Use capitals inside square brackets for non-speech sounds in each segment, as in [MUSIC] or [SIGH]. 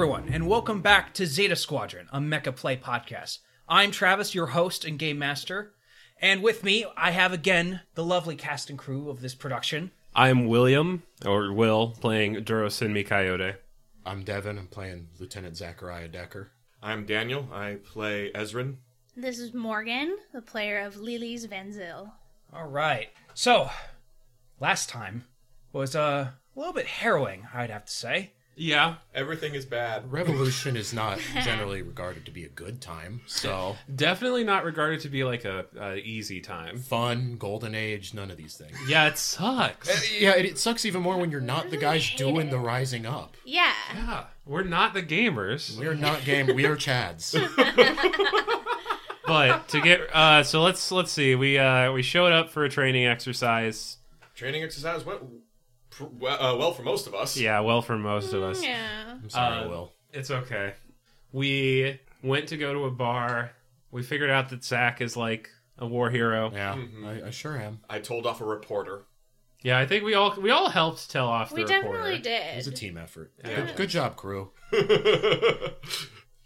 Hello, everyone, and welcome back to Zeta Squadron, a Mecha Play podcast. I'm Travis, your host and game master, and with me, I have again the lovely cast and crew of this production. I'm William, or Will, playing Durosimi Coyote. I'm Devin. I'm playing Lieutenant Zachariah Decker. I'm Daniel. I play Ezrin. This is Morgan, the player of Lily's Van Zyl. All right, so last time was uh, a little bit harrowing, I'd have to say. Yeah, Everything is bad. Revolution is not [LAUGHS] generally regarded to be a good time, so definitely not regarded to be like a, a easy time. fun, golden age, none of these things. Yeah, it sucks. Uh, Yeah, it, it sucks even more when you're not the guys doing it. the rising up. Yeah. Yeah, we're not the gamers, We're not game. We are Chads. [LAUGHS] but to get uh, so let's let's see. We uh, we showed up for a training exercise. Training exercise went pr- well, uh, well for most of us. Yeah, well for most of us. Yeah. I'm sorry, Uh, Will. It's okay. We went to go to a bar. We figured out that Zach is like a war hero. Yeah, I, I sure am. I told off a reporter. Yeah, I think we all we all helped tell off the We reporter. definitely It was a team effort. Good, good job, crew. [LAUGHS]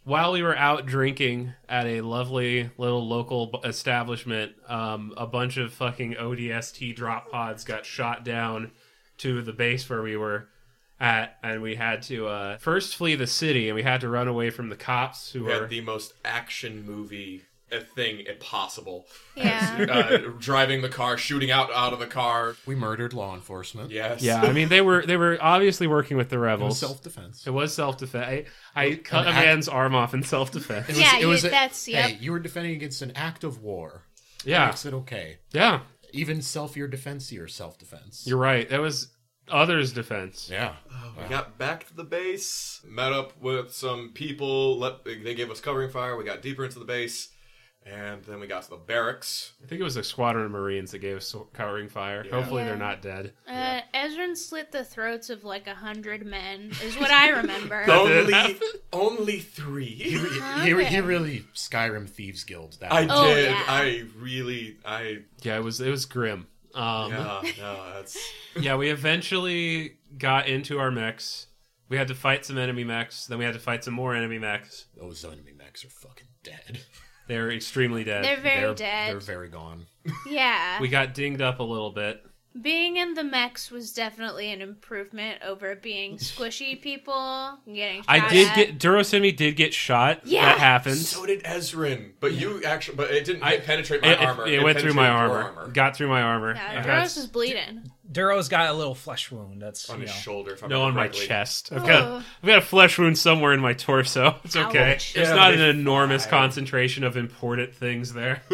while we were out drinking at a lovely little local establishment, um, a bunch of fucking ODST drop pods got shot down to the base where we were at, and we had to uh, first flee the city, and we had to run away from the cops who We were. had the most action movie uh, thing possible. Yeah. [LAUGHS] Uh, driving the car, shooting out out of the car. We murdered law enforcement. Yes. yeah, I mean they were they were obviously working with the rebels. It was self-defense. It was self defense. I, I cut a act- man's arm off in self defense. It was, Yeah, it was you- a- that's- yep. Hey, you were defending against an act of war. That Yeah, makes it okay. yeah, Even self-your defense, your self-defense. you're right. That was others' defense. yeah. Oh, we got back to the base, met up with some people. Let, they gave us covering fire. We got deeper into the base, and then we got to the barracks. I think it was a squadron of Marines that gave us covering fire. Hopefully Yeah. thire not dead. Uh, Ezrin slit the throats of like a hundred men, is what I remember. [LAUGHS] Only, only three. [LAUGHS] He, he, Okay. he really Skyrim Thieves Guild that. I Oh, did. yeah. I really. I. Yeah, it was it was grim. Um, yeah. Yeah. No, that's. [LAUGHS] we eventually got into our mechs. We had to fight some enemy mechs. Then we had to fight some more enemy mechs. Those enemy mechs are fucking dead. They're extremely dead. They're very they're, dead. They're very gone. [LAUGHS] yeah. we got dinged up a little bit. Being in the mechs was definitely an improvement over being [LAUGHS] squishy people, getting shot I did at. get Durosimi did get shot. Yeah. That happened. So did Ezrin, but you actually, but it didn't I- penetrate my it, it- armor. it went through my penetrated armor. Got through my armor. Yeah, Duros is bleeding. Duro's got a little flesh wound. That's on you his know. shoulder. If I no on my correctly. chest. I've got Oh. I've got a flesh wound somewhere in my torso. [LAUGHS] It's okay. Ouch. There's Yeah, not an they enormous concentration of important things there. [LAUGHS]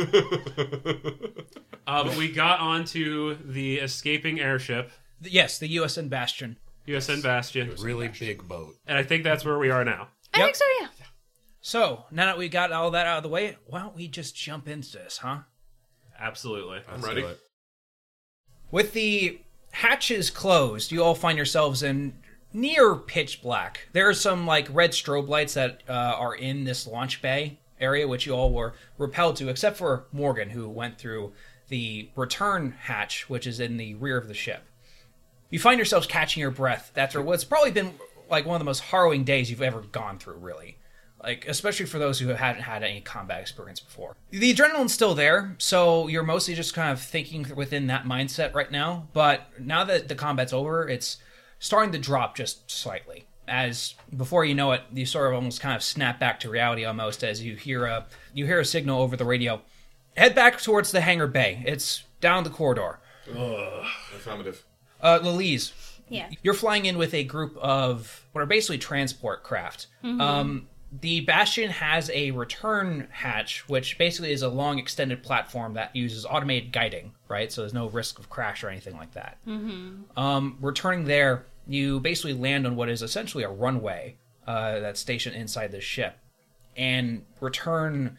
uh, but we got onto the escaping airship, Yes, the USN Bastion. USN Bastion, Really big boat. and I think that's where we are now. I Yep. think so, yeah. So now that we got all that out of the way, why don't we just jump into this, huh? Absolutely. I'm Let's ready. do it. With the hatches closed, you all find yourselves in near pitch black. There are some like red strobe lights that uh, are in this launch bay area, which you all were repelled to, except for Morgan, who went through the return hatch, which is in the rear of the ship. You find yourselves catching your breath after what's probably been like one of the most harrowing days you've ever gone through, really. Like, especially for those who hadn't had any combat experience before. The adrenaline's still there, so you're mostly just kind of thinking within that mindset right now. But now that the combat's over, it's starting to drop just slightly. As before you know it, you sort of almost kind of snap back to reality almost as you hear a you hear a signal over the radio. Head back towards the hangar bay. It's down the corridor. Affirmative. Uh, Lilise, Yeah. you're flying in with a group of what are basically transport craft. Um, the Bastion has a return hatch, which basically is a long extended platform that uses automated guiding, right? So there's no risk of crash or anything like that. Um, returning there, you basically land on what is essentially a runway uh, that's stationed inside the ship, and return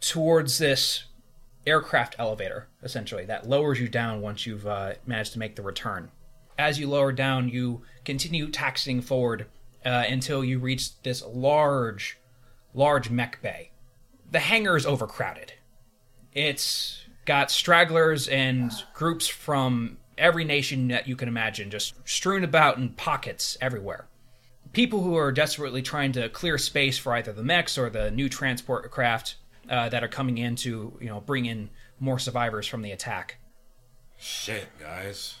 towards this aircraft elevator, essentially, that lowers you down once you've uh, managed to make the return. As you lower down, you continue taxiing forward uh, until you reach this large, large mech bay. The hangar is overcrowded. It's got stragglers and groups from every nation that you can imagine just strewn about in pockets everywhere. people who are desperately trying to clear space for either the mechs or the new transport craft uh, that are coming in to you know bring in more survivors from the attack. Shit, guys.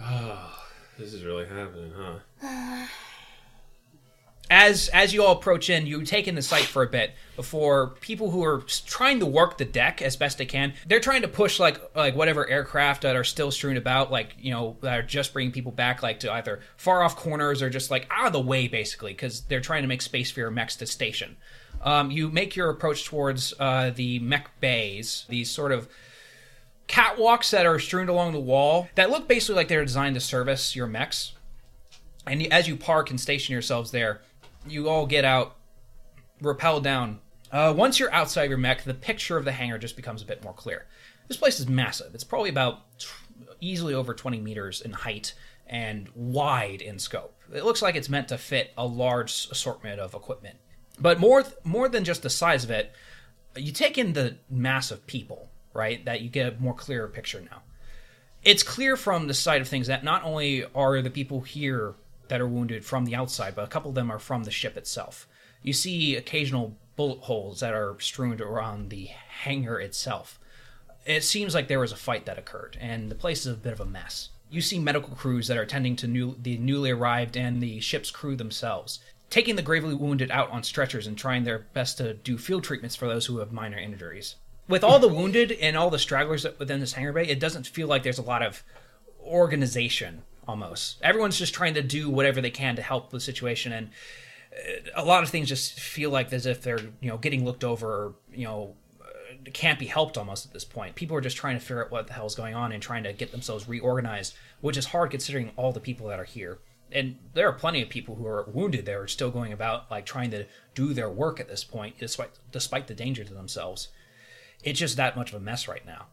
Oh, this is really happening, huh? As as you all approach in, you take in the sight for a bit before people who are trying to work the deck as best they can. They're trying to push like like whatever aircraft that are still strewn about, like you know that are just bringing people back, like to either far off corners or just like out of the way, basically, because they're trying to make space for your mechs to station. Um, you make your approach towards uh, the mech bays, these sort of catwalks that are strewn along the wall that look basically like they're designed to service your mechs. And as you park and station yourselves there, you all get out, rappel down. Uh, once you're outside your mech, the picture of the hangar just becomes a bit more clear. This place is massive. It's probably about t- easily over 20 meters in height and wide in scope. It looks like it's meant to fit a large assortment of equipment. But more th- more than just the size of it, you take in the mass of people, right? That you get a more clearer picture now it's clear from the side of things that not only are the people here that are wounded from the outside, but a couple of them are from the ship itself. You see occasional bullet holes that are strewn around the hangar itself. It seems like there was a fight that occurred, and the place is a bit of a mess. You see medical crews that are tending to new, the newly arrived and the ship's crew themselves, taking the gravely wounded out on stretchers and trying their best to do field treatments for those who have minor injuries. With all the wounded and all the stragglers within this hangar bay, it doesn't feel like there's a lot of organization almost. Everyone's just trying to do whatever they can to help the situation and uh, a lot of things just feel like as if they're, you know, getting looked over or, you know, uh, can't be helped almost at this point. People are just trying to figure out what the hell is going on and trying to get themselves reorganized, which is hard considering all the people that are here. And there are plenty of people who are wounded that are still going about like trying to do their work at this point, despite despite the danger to themselves. It's just that much of a mess right now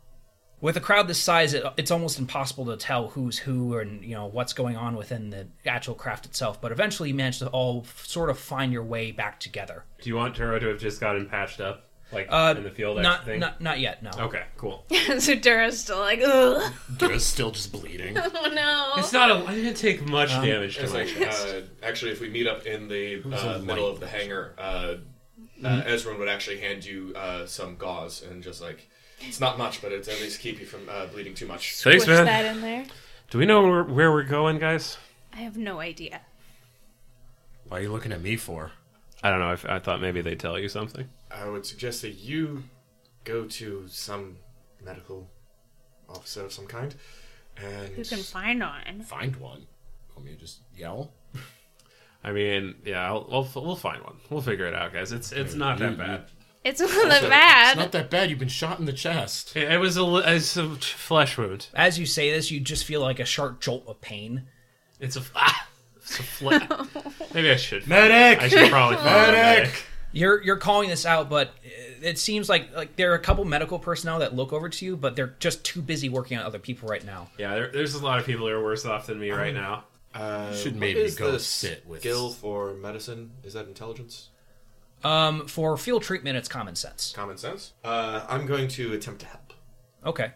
with a crowd this size, it, it's almost impossible to tell who's who and you know what's going on within the actual craft itself. But eventually, you manage to all f- sort of find your way back together. Do you want Turo to have just gotten patched up, like Uh, in the field? not, thing? not, not yet. No. Okay, cool. [LAUGHS] so Dura's still like, ugh, Dura's still just bleeding. [LAUGHS] oh no. It's not a. I didn't take much damage to my like, chest. uh, actually, if we meet up in the uh, middle of the hangar, uh, uh, Ezra would actually hand you uh, some gauze and just like, it's not much, but it's at least keep you from uh, bleeding too much. Thanks, Push man. that in there. Do we know where, where we're going, guys? I have no idea. Why are you looking at me for? I don't know. I, f- I thought maybe they'd tell you something. I would suggest that you go to some medical officer of some kind and Who can find one? Find one. Want me to just yell? [LAUGHS] I mean, yeah, I'll, we'll, we'll find one. We'll figure it out, guys. It's it's not that You- bad. It's [LAUGHS] not that bad. It's not that bad. You've been shot in the chest. It, it was a, li- it's a flesh wound. As you say this, you just feel like a sharp jolt of pain. It's a ah, it's a fle- [LAUGHS] Maybe I should. Medic! I should probably. [LAUGHS] Medic! You're you're calling this out, but it seems like like there are a couple medical personnel that look over to you, but they're just too busy working on other people right now. Yeah, there, there's a lot of people who are worse off than me Um, right now. uh, Should maybe is go the sit with- skill for medicine. Is that intelligence? Um, for field treatment, it's common sense. Common sense. Uh, I'm going to attempt to help. Okay.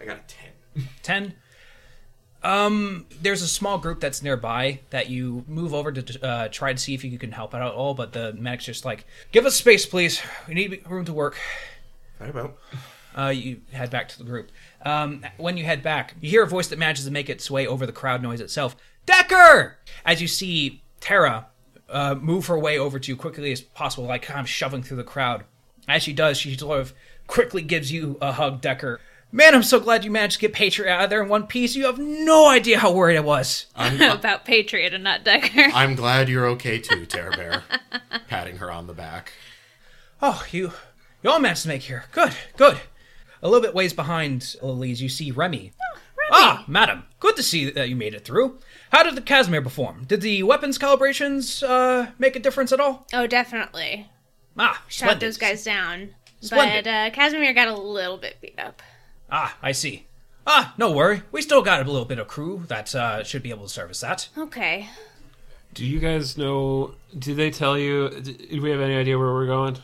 I got a ten. [LAUGHS] 10 um there's a small group that's nearby that you move over to uh, try to see if you can help out at all but the medic's just like give us space please we need room to work Right about. uh, you head back to the group um, when you head back you hear a voice that manages to make its way over the crowd noise itself decker as you see tara uh, move her way over to you quickly as possible like kind of shoving through the crowd as she does she sort of quickly gives you a hug decker man i'm so glad you managed to get patriot out of there in one piece you have no idea how worried i was I'm, [LAUGHS] About Patriot and not Decker. [LAUGHS] I'm glad you're okay too, Terror Bear. [LAUGHS] Patting her on the back. Oh, you, you all managed to make here. Good, good. A little bit ways behind Elise, you see Remy. Ah, madam, good to see that you made it through. How did the Casimir perform? Did the weapons calibrations uh, make a difference at all? Oh, definitely. Ah, Shot splendid. those guys down. Splendid. But uh, Casimir got a little bit beat up. Ah, I see. Ah, no worry. We still got a little bit of crew that uh, should be able to service that. Okay. Do you guys know? Did they tell you? Do we have any idea where we're going?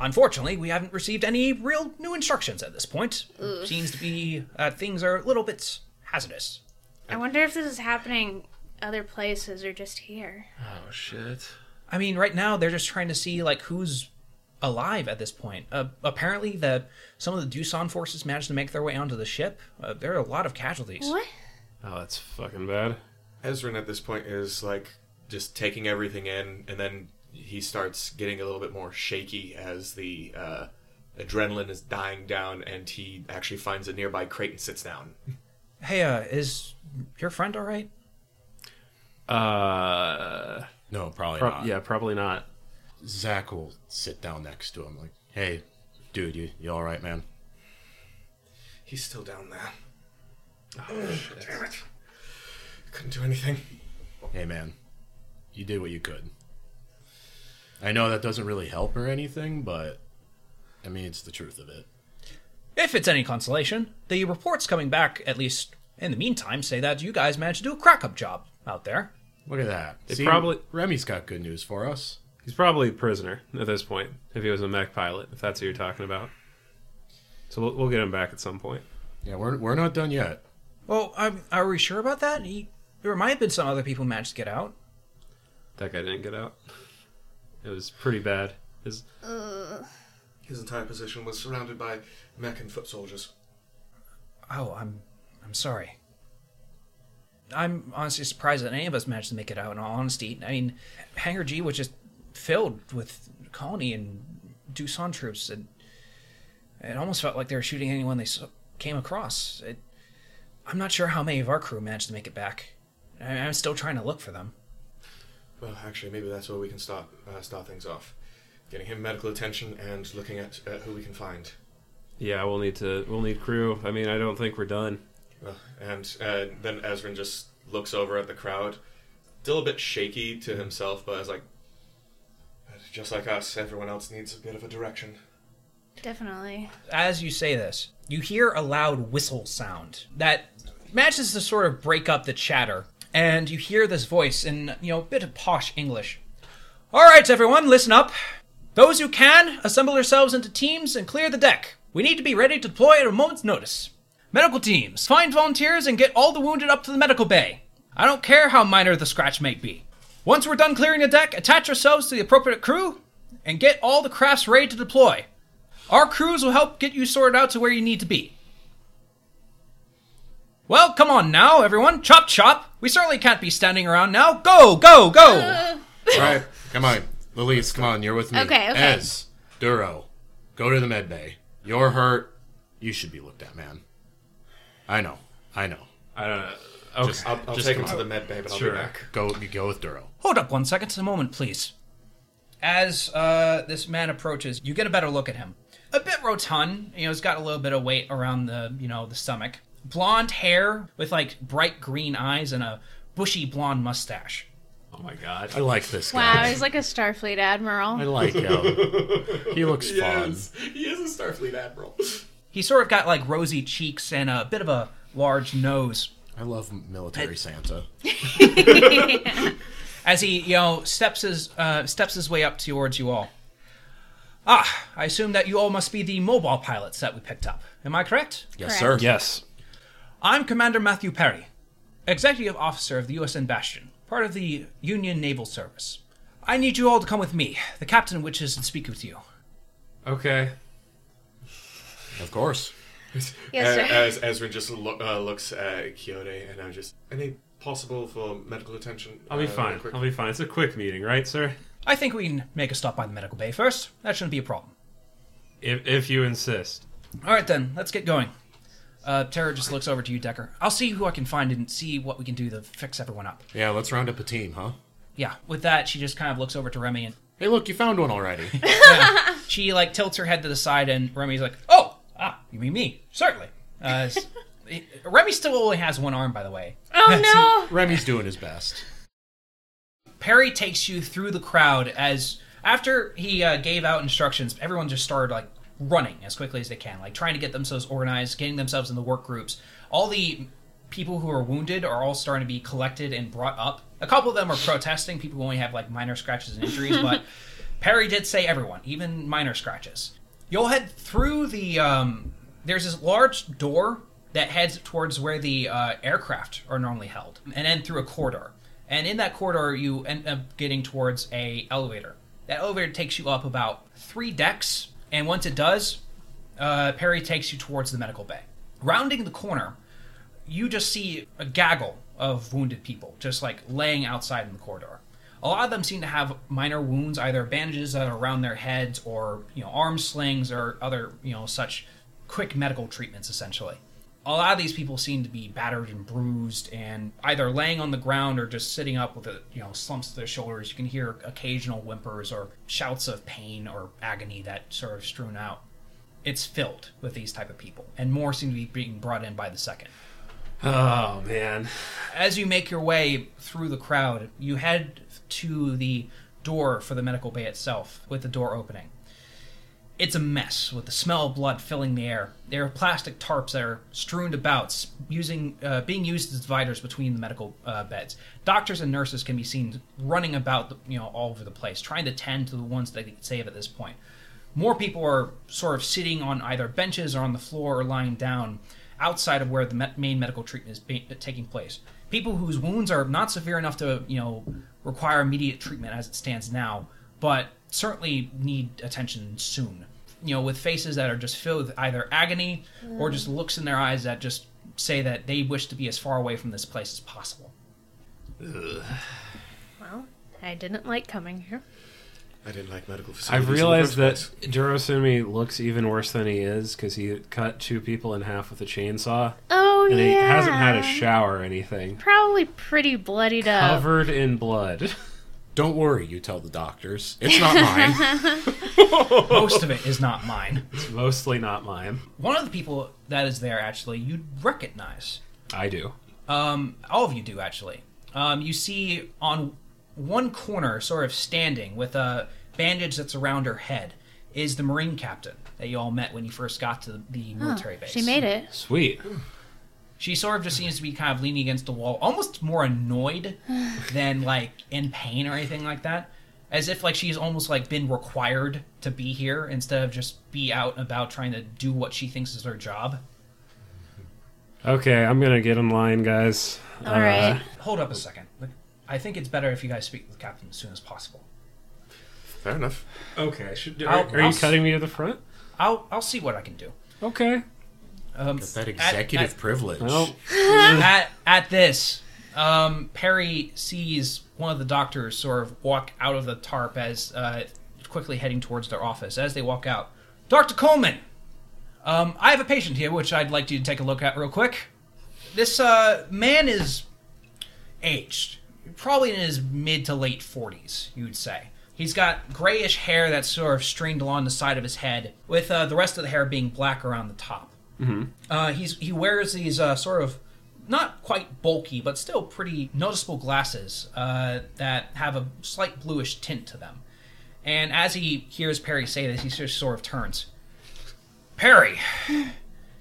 Unfortunately, we haven't received any real new instructions at this point. Seems to be uh, things are a little bit hazardous. I wonder if this is happening other places or just here? Oh shit. I mean, right now they're just trying to see like who's alive at this point. Uh, apparently, the some of the Doosan forces managed to make their way onto the ship. Uh, there are a lot of casualties. What? Oh, that's fucking bad. Ezrin at this point is like just taking everything in, and then he starts getting a little bit more shaky as the uh, adrenaline is dying down, and he actually finds a nearby crate and sits down. [LAUGHS] Hey, uh, is your friend all right? Uh, No, probably prob- not. yeah, probably not. Zach will sit down next to him, like, "Hey, dude, you you all right, man?" He's still down there. Oh, damn it! Couldn't do anything. Hey, man, you did what you could. I know that doesn't really help or anything, but I mean, it's the truth of it. If it's any consolation, the reports coming back, at least in the meantime, say that you guys managed to do a crack up job out there. Look at that. It See, probably- Remy's got good news for us. He's probably a prisoner at this point. If he was a mech pilot, if that's who you're talking about. So we'll, we'll get him back at some point. Yeah, we're we're not done yet. Well, um, are we sure about that? He, there might have been some other people who managed to get out. That guy didn't get out. It was pretty bad. His His entire position was surrounded by mech and foot soldiers. Oh, I'm, I'm sorry. I'm honestly surprised that any of us managed to make it out. In all honesty, I mean, Hangar G was just filled with colony and Doosan troops, and it almost felt like they were shooting anyone they came across. It, I'm not sure how many of our crew managed to make it back. I, I'm still trying to look for them. Well, actually, maybe that's where we can start uh, start things off. Getting him medical attention and looking at, at who we can find. yeah, we'll need to we'll need crew. I mean, I don't think we're done. Well, and uh, then Ezrin just looks over at the crowd, still a bit shaky to himself, but is like, just like us, everyone else needs a bit of a direction. Definitely. As you say this, you hear a loud whistle sound that manages to sort of break up the chatter, and you hear this voice in, you know, a bit of posh English. All right, everyone, listen up. Those who can, assemble yourselves into teams and clear the deck. We need to be ready to deploy at a moment's notice. Medical teams, find volunteers and get all the wounded up to the medical bay. I don't care how minor the scratch may be. Once we're done clearing the deck, attach yourselves to the appropriate crew and get all the crafts ready to deploy. Our crews will help get you sorted out to where you need to be. Well, come on now, everyone. Chop, chop. We certainly can't be standing around now. Go, go, go. [LAUGHS] All right, come on, Lilies, come on, you're with me. Okay, okay. Ez, Duro, go to the med bay. You're hurt. You should be looked at, man. I know, I know. I don't know. Okay. Just- I'll, I'll Just take him come to the med bay, but I'll Sure. be back. Go, you go with Duro. Hold up one second. A moment, please. As uh, this man approaches, you get a better look at him. A bit rotund, you know, he's got a little bit of weight around the, you know, the stomach. Blonde hair with like bright green eyes and a bushy blonde mustache. Oh my god. I like this guy. Wow, he's like a Starfleet admiral. I like him. he looks [LAUGHS] fun. he is a Starfleet admiral. He sort of got like rosy cheeks and a bit of a large nose. I love military Santa. [LAUGHS] as he you know steps his uh, steps his way up towards you all. Ah, I assume that you all must be the mobile pilots that we picked up. Am I correct? Yes, Correct. sir. Yes. I'm Commander Matthew Perry, Executive Officer of the USN Bastion, part of the Union Naval Service. I need you all to come with me. The captain wishes to speak with you. Okay. Of course. Yes, sir. as Ezrin just lo- uh, looks at Quixote, and I'm just any possible for medical attention. I'll be uh, fine. quick? I'll be fine. It's a quick meeting, right, sir? I think we can make a stop by the medical bay first. That shouldn't be a problem. If if you insist. All right then, let's get going. Uh, Tara just looks over to you, Decker. I'll see who I can find and see what we can do to fix everyone up. Yeah, let's round up a team, huh? Yeah. With that, she just kind of looks over to Remy and Hey, look, you found one already. [LAUGHS] she like tilts her head to the side, and Remy's like, "Oh, ah, you mean me? Certainly." Uh, [LAUGHS] Remy still only has one arm, by the way. oh [LAUGHS] no! Remy's doing his best. Perry takes you through the crowd as after he uh, gave out instructions, everyone just started like running as quickly as they can, like trying to get themselves organized, getting themselves in the work groups. All the people who are wounded are all starting to be collected and brought up. A couple of them are protesting. People who only have like minor scratches and injuries, but [LAUGHS] Perry did say everyone, even minor scratches. You'll head through the. Um, there's this large door that heads towards where the uh, aircraft are normally held, and then through a corridor. And in that corridor, you end up getting towards a elevator. That elevator takes you up about three decks, and once it does, uh, Perry takes you towards the medical bay. Rounding the corner, you just see a gaggle of wounded people just like laying outside in the corridor. A lot of them seem to have minor wounds, either bandages that are around their heads or you know arm slings or other you know such quick medical treatments essentially. A lot of these people seem to be battered and bruised and either laying on the ground or just sitting up with a, you know slumps to their shoulders. You can hear occasional whimpers or shouts of pain or agony that sort of strewn out. It's filled with these type of people, and more seem to be being brought in by the second. Oh man. As you make your way through the crowd, you head to the door for the medical bay itself, with the door opening. It's a mess, with the smell of blood filling the air. There are plastic tarps that are strewn about, using uh, being used as dividers between the medical uh, beds. Doctors and nurses can be seen running about, you know, all over the place, trying to tend to the ones that they can save at this point. More people are sort of sitting on either benches or on the floor or lying down outside of where the me- main medical treatment is be- taking place. People whose wounds are not severe enough to, you know, require immediate treatment as it stands now, but certainly need attention soon. You know, with faces that are just filled with either agony or just mm. looks in their eyes that just say that they wish to be as far away from this place as possible. Well, I didn't like coming here. I didn't like medical facilities. I've in the realized first that place. Durosimi looks even worse than he is because he cut two people in half with a chainsaw, Oh yeah. and yeah. he hasn't had a shower or anything. Probably pretty bloodied up. Covered in blood. [LAUGHS] Don't worry, you tell the doctors. It's not mine. [LAUGHS] Most of it is not mine. It's mostly not mine. One of the people that is there actually you'd recognize. I do. Um, all of you do actually. Um, you see on one corner, sort of standing with a bandage that's around her head, is the Marine captain that you all met when you first got to the Huh, military base. She made it. Sweet. She sort of just seems to be kind of leaning against the wall, almost more annoyed [SIGHS] than like in pain or anything like that. As if like she's almost like been required to be here instead of just be out and about trying to do what she thinks is her job. Okay, I'm gonna get in line, guys. Uh, All right. Hold up a second. I think it's better if you guys speak with the captain as soon as possible. Fair enough. Okay. I should, are, I'll- are I'll you s- cutting me to the front? I'll I'll see what I can do. Okay. Um, Get that at- executive at- privilege. Well, [LAUGHS] at at this, um, Perry sees one of the doctors sort of walk out of the tarp as uh, quickly heading towards their office. As they walk out, Doctor Coleman, um, I have a patient here which I'd like you to take a look at real quick. This uh, man is aged, probably in his mid to late forties, you'd say. He's got grayish hair that's sort of stringed along the side of his head, with uh, the rest of the hair being black around the top. Uh, he's he wears these uh, sort of not quite bulky, but still pretty noticeable glasses uh, that have a slight bluish tint to them. And as he hears Perry say this, he just sort of turns. Perry,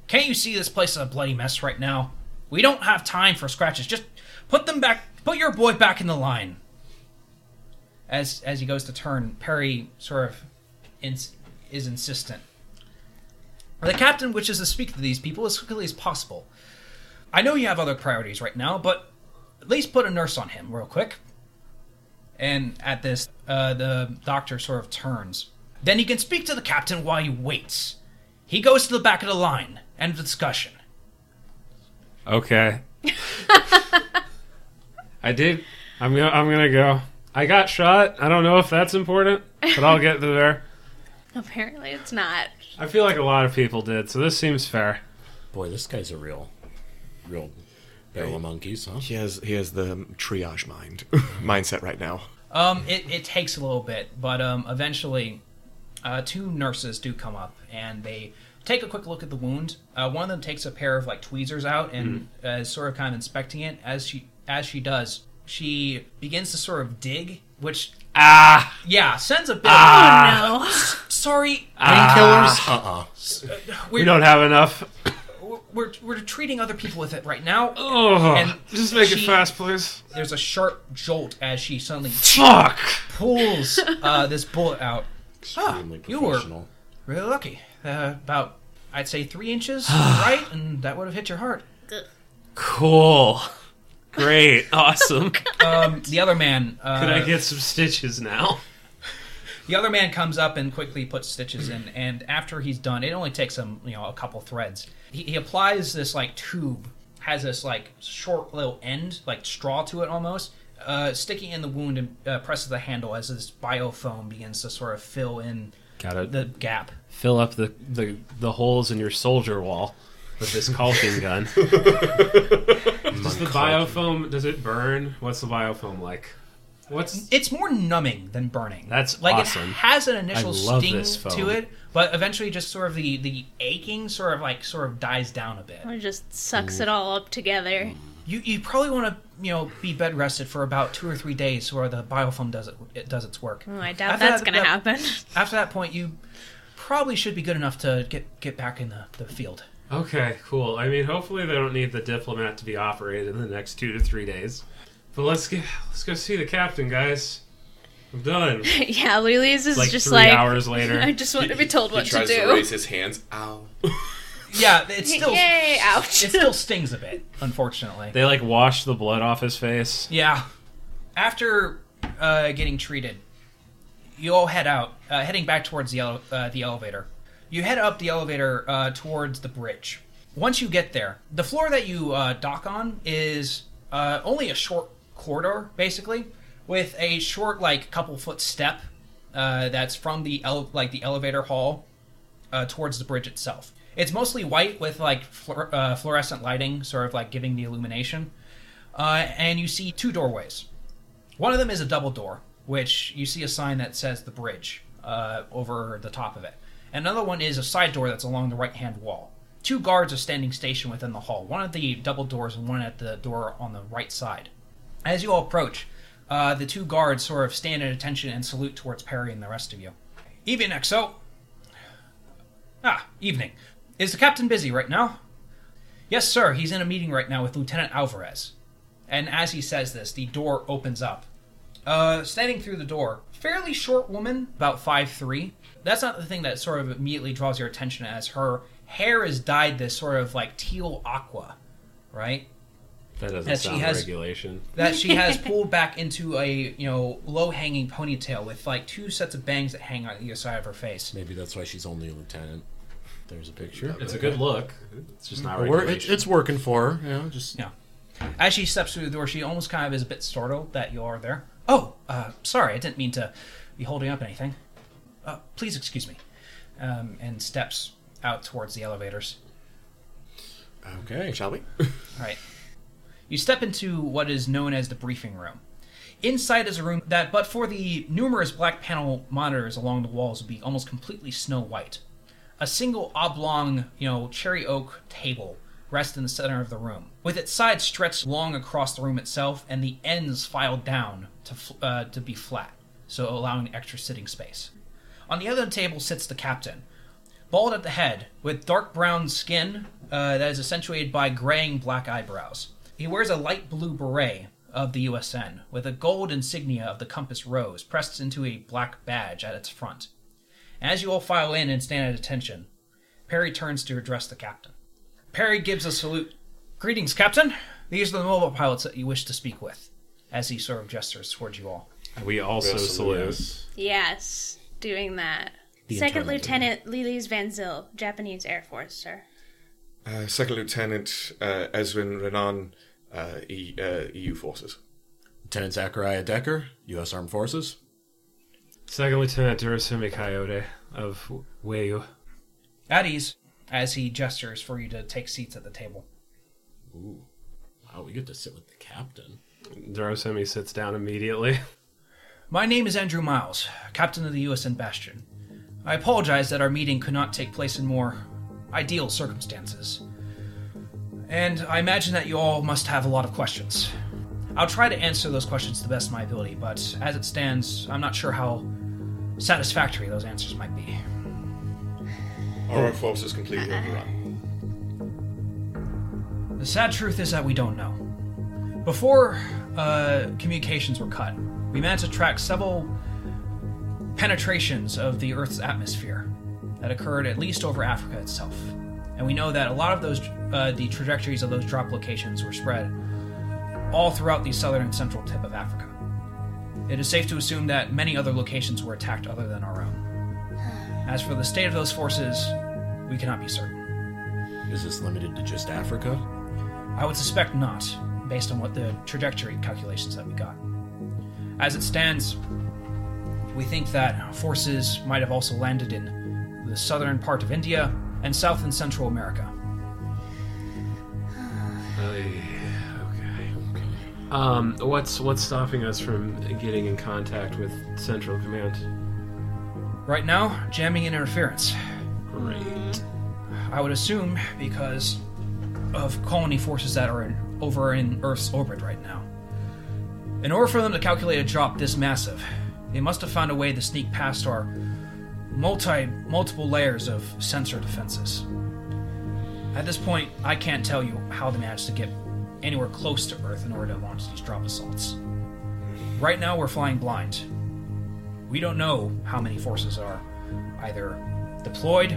can't you see this place is a bloody mess right now? We don't have time for scratches. Just put them back. Put your boy back in the line. As as he goes to turn, Perry sort of ins- is insistent. The captain wishes to speak to these people as quickly as possible. I know you have other priorities right now, but at least put a nurse on him real quick. And at this, uh, the doctor sort of turns. Then he can speak to the captain while he waits. He goes to the back of the line. End of discussion. okay. I did. I'm gonna. I'm gonna go. I got shot. I don't know if that's important, but I'll get there. [LAUGHS] Apparently, it's not. I feel like a lot of people did, so this seems fair. Boy, this guy's a real, real barrel of monkeys, huh? He has he has the triage mind [LAUGHS] mindset right now. Um, it, it takes a little bit, but um, eventually, uh, two nurses do come up and they take a quick look at the wound. Uh, one of them takes a pair of like tweezers out and uh, is sort of kind of inspecting it. As she as she does, she begins to sort of dig, which Ah. yeah sends a bit. Oh no. sorry, Painkillers? Uh-uh. We we're, don't have enough. [COUGHS] we're we're treating other people with it right now. Oh, And just make it fast, please. There's a sharp jolt as she suddenly Fuck. pulls uh, this bullet out. Extremely you were- Really lucky. Uh, about, I'd say, three inches [SIGHS] right, and that would have hit your heart. Cool. Great, [LAUGHS] awesome. Um, the other man. Uh, Could I get some stitches now? The other man comes up and quickly puts stitches in, and after he's done, it only takes him, you know, a couple threads. He, he applies this like tube, has this like short little end, like straw to it almost, uh, sticking in the wound and uh, presses the handle as this biofoam begins to sort of fill in Gotta the gap. fill up the, the, the holes in your soldier wall with this caulking gun. [LAUGHS] does the biofoam does it burn? What's the biofoam like? What's It's more numbing than burning. That's like awesome. it has an initial love sting this foam. to it, but eventually just sort of the the aching sort of like sort of dies down a bit. It just sucks it all up together. Mm. You you probably want to you know be bed rested for about two or three days where the biofoam does it it does its work. Oh, I doubt After that's that- gonna that- happen. [LAUGHS] After that point, you probably should be good enough to get get back in the, the field. Okay, cool. I mean, hopefully they don't need the diplomat to be operated in the next two to three days. But let's get let's go see the captain, guys. I'm done. [LAUGHS] yeah, Lily's is Like just three like hours later. [LAUGHS] I just want to be told He what to tries to, do. raise his hands. Ow. [LAUGHS] Yeah, it's still Yay! Ouch. it still stings a bit, unfortunately. They like wash the blood off his face. Yeah. After uh, getting treated, you all head out, uh, heading back towards the ele- uh, the elevator. You head up the elevator uh, towards the bridge. Once you get there, the floor that you uh, dock on is uh, only a short corridor, basically, with a short, like, couple foot step uh, that's from the ele- like the elevator hall uh, towards the bridge itself. It's mostly white with like fluor- uh, fluorescent lighting, sort of like giving the illumination. And you see two doorways. One of them is a double door, which you see a sign that says the bridge over the top of it. Another one is a side door that's along the right hand wall. Two guards are standing stationed within the hall, one at the double doors and one at the door on the right side. As you all approach, uh, the two guards sort of stand at attention and salute towards Perry and the rest of you. Evening, XO. Ah, evening. Is the captain busy right now? Yes, sir. He's in a meeting right now with Lieutenant Alvarez. And as he says this, the door opens up. Uh, standing through the door, fairly short woman, about five three. That's not the thing that sort of immediately draws your attention, as her hair is dyed this sort of like teal aqua, right? That doesn't Yes, she has- regulation. That she has [LAUGHS] pulled back into a you know low hanging ponytail with like two sets of bangs that hang on either side of her face. Maybe that's why she's only a lieutenant. There's a picture. It's a good look. It's just not It wor- regulation. it's, it's working for her. You know, just Yeah. As she steps through the door, she almost kind of is a bit startled that you are there. Oh, uh, sorry, I didn't mean to be holding up anything. Uh, please excuse me. Um, and steps out towards the elevators. okay. Shall we? [LAUGHS] All right. You step into what is known as the briefing room. Inside is a room that, but for the numerous black panel monitors along the walls, would be almost completely snow white. A single oblong, you know, cherry oak table rests in the center of the room, with its sides stretched long across the room itself and the ends filed down to uh, to be flat, so allowing extra sitting space. On the other table sits the captain, bald at the head, with dark brown skin uh, that is accentuated by graying black eyebrows. He wears a light blue beret of the USN, with a gold insignia of the compass rose pressed into a black badge at its front. As you all file in and stand at attention, Perry turns to address the captain. Perry gives a salute. Greetings, Captain. These are the mobile pilots that you wish to speak with, as he sort of gestures towards you all. we also Yes, salute. yes. Yes, doing that. The Second internal Lieutenant Lilis Van Zyl, Japanese Air Force, sir. Uh, Second Lieutenant uh, Ezrin Renan, uh, e, uh, EU Forces. Lieutenant Zachariah Decker, U.S. Armed Forces. Second Lieutenant Durosimi Coyote of Wayu. At ease, as he gestures for you to take seats at the table. Ooh. Wow, we get to sit with the captain. Durosimi sits down immediately. [LAUGHS] My name is Andrew Miles, captain of the USN Bastion. I apologize that our meeting could not take place in more ideal circumstances. And I imagine that you all must have a lot of questions. I'll try to answer those questions to the best of my ability, but as it stands, I'm not sure how satisfactory those answers might be. Our force is completely overrun? The sad truth is that we don't know. Before uh, communications were cut, we managed to track several penetrations of the Earth's atmosphere that occurred at least over Africa itself. And we know that a lot of those, uh, the trajectories of those drop locations were spread all throughout the southern and central tip of Africa. It is safe to assume that many other locations were attacked other than our own. As for the state of those forces, we cannot be certain. Is this limited to just Africa? I would suspect not, based on what the trajectory calculations that we got. As it stands, we think that forces might have also landed in the southern part of India and South and Central America. Okay. Um, what's what's stopping us from getting in contact with Central Command? Right now, jamming and interference. Great. I would assume because of colony forces that are in, over in Earth's orbit right now. In order for them to calculate a drop this massive, they must have found a way to sneak past our multi multiple layers of sensor defenses. At this point, I can't tell you how they managed to get anywhere close to Earth in order to launch these drop assaults. Right now, we're flying blind. We don't know how many forces are either deployed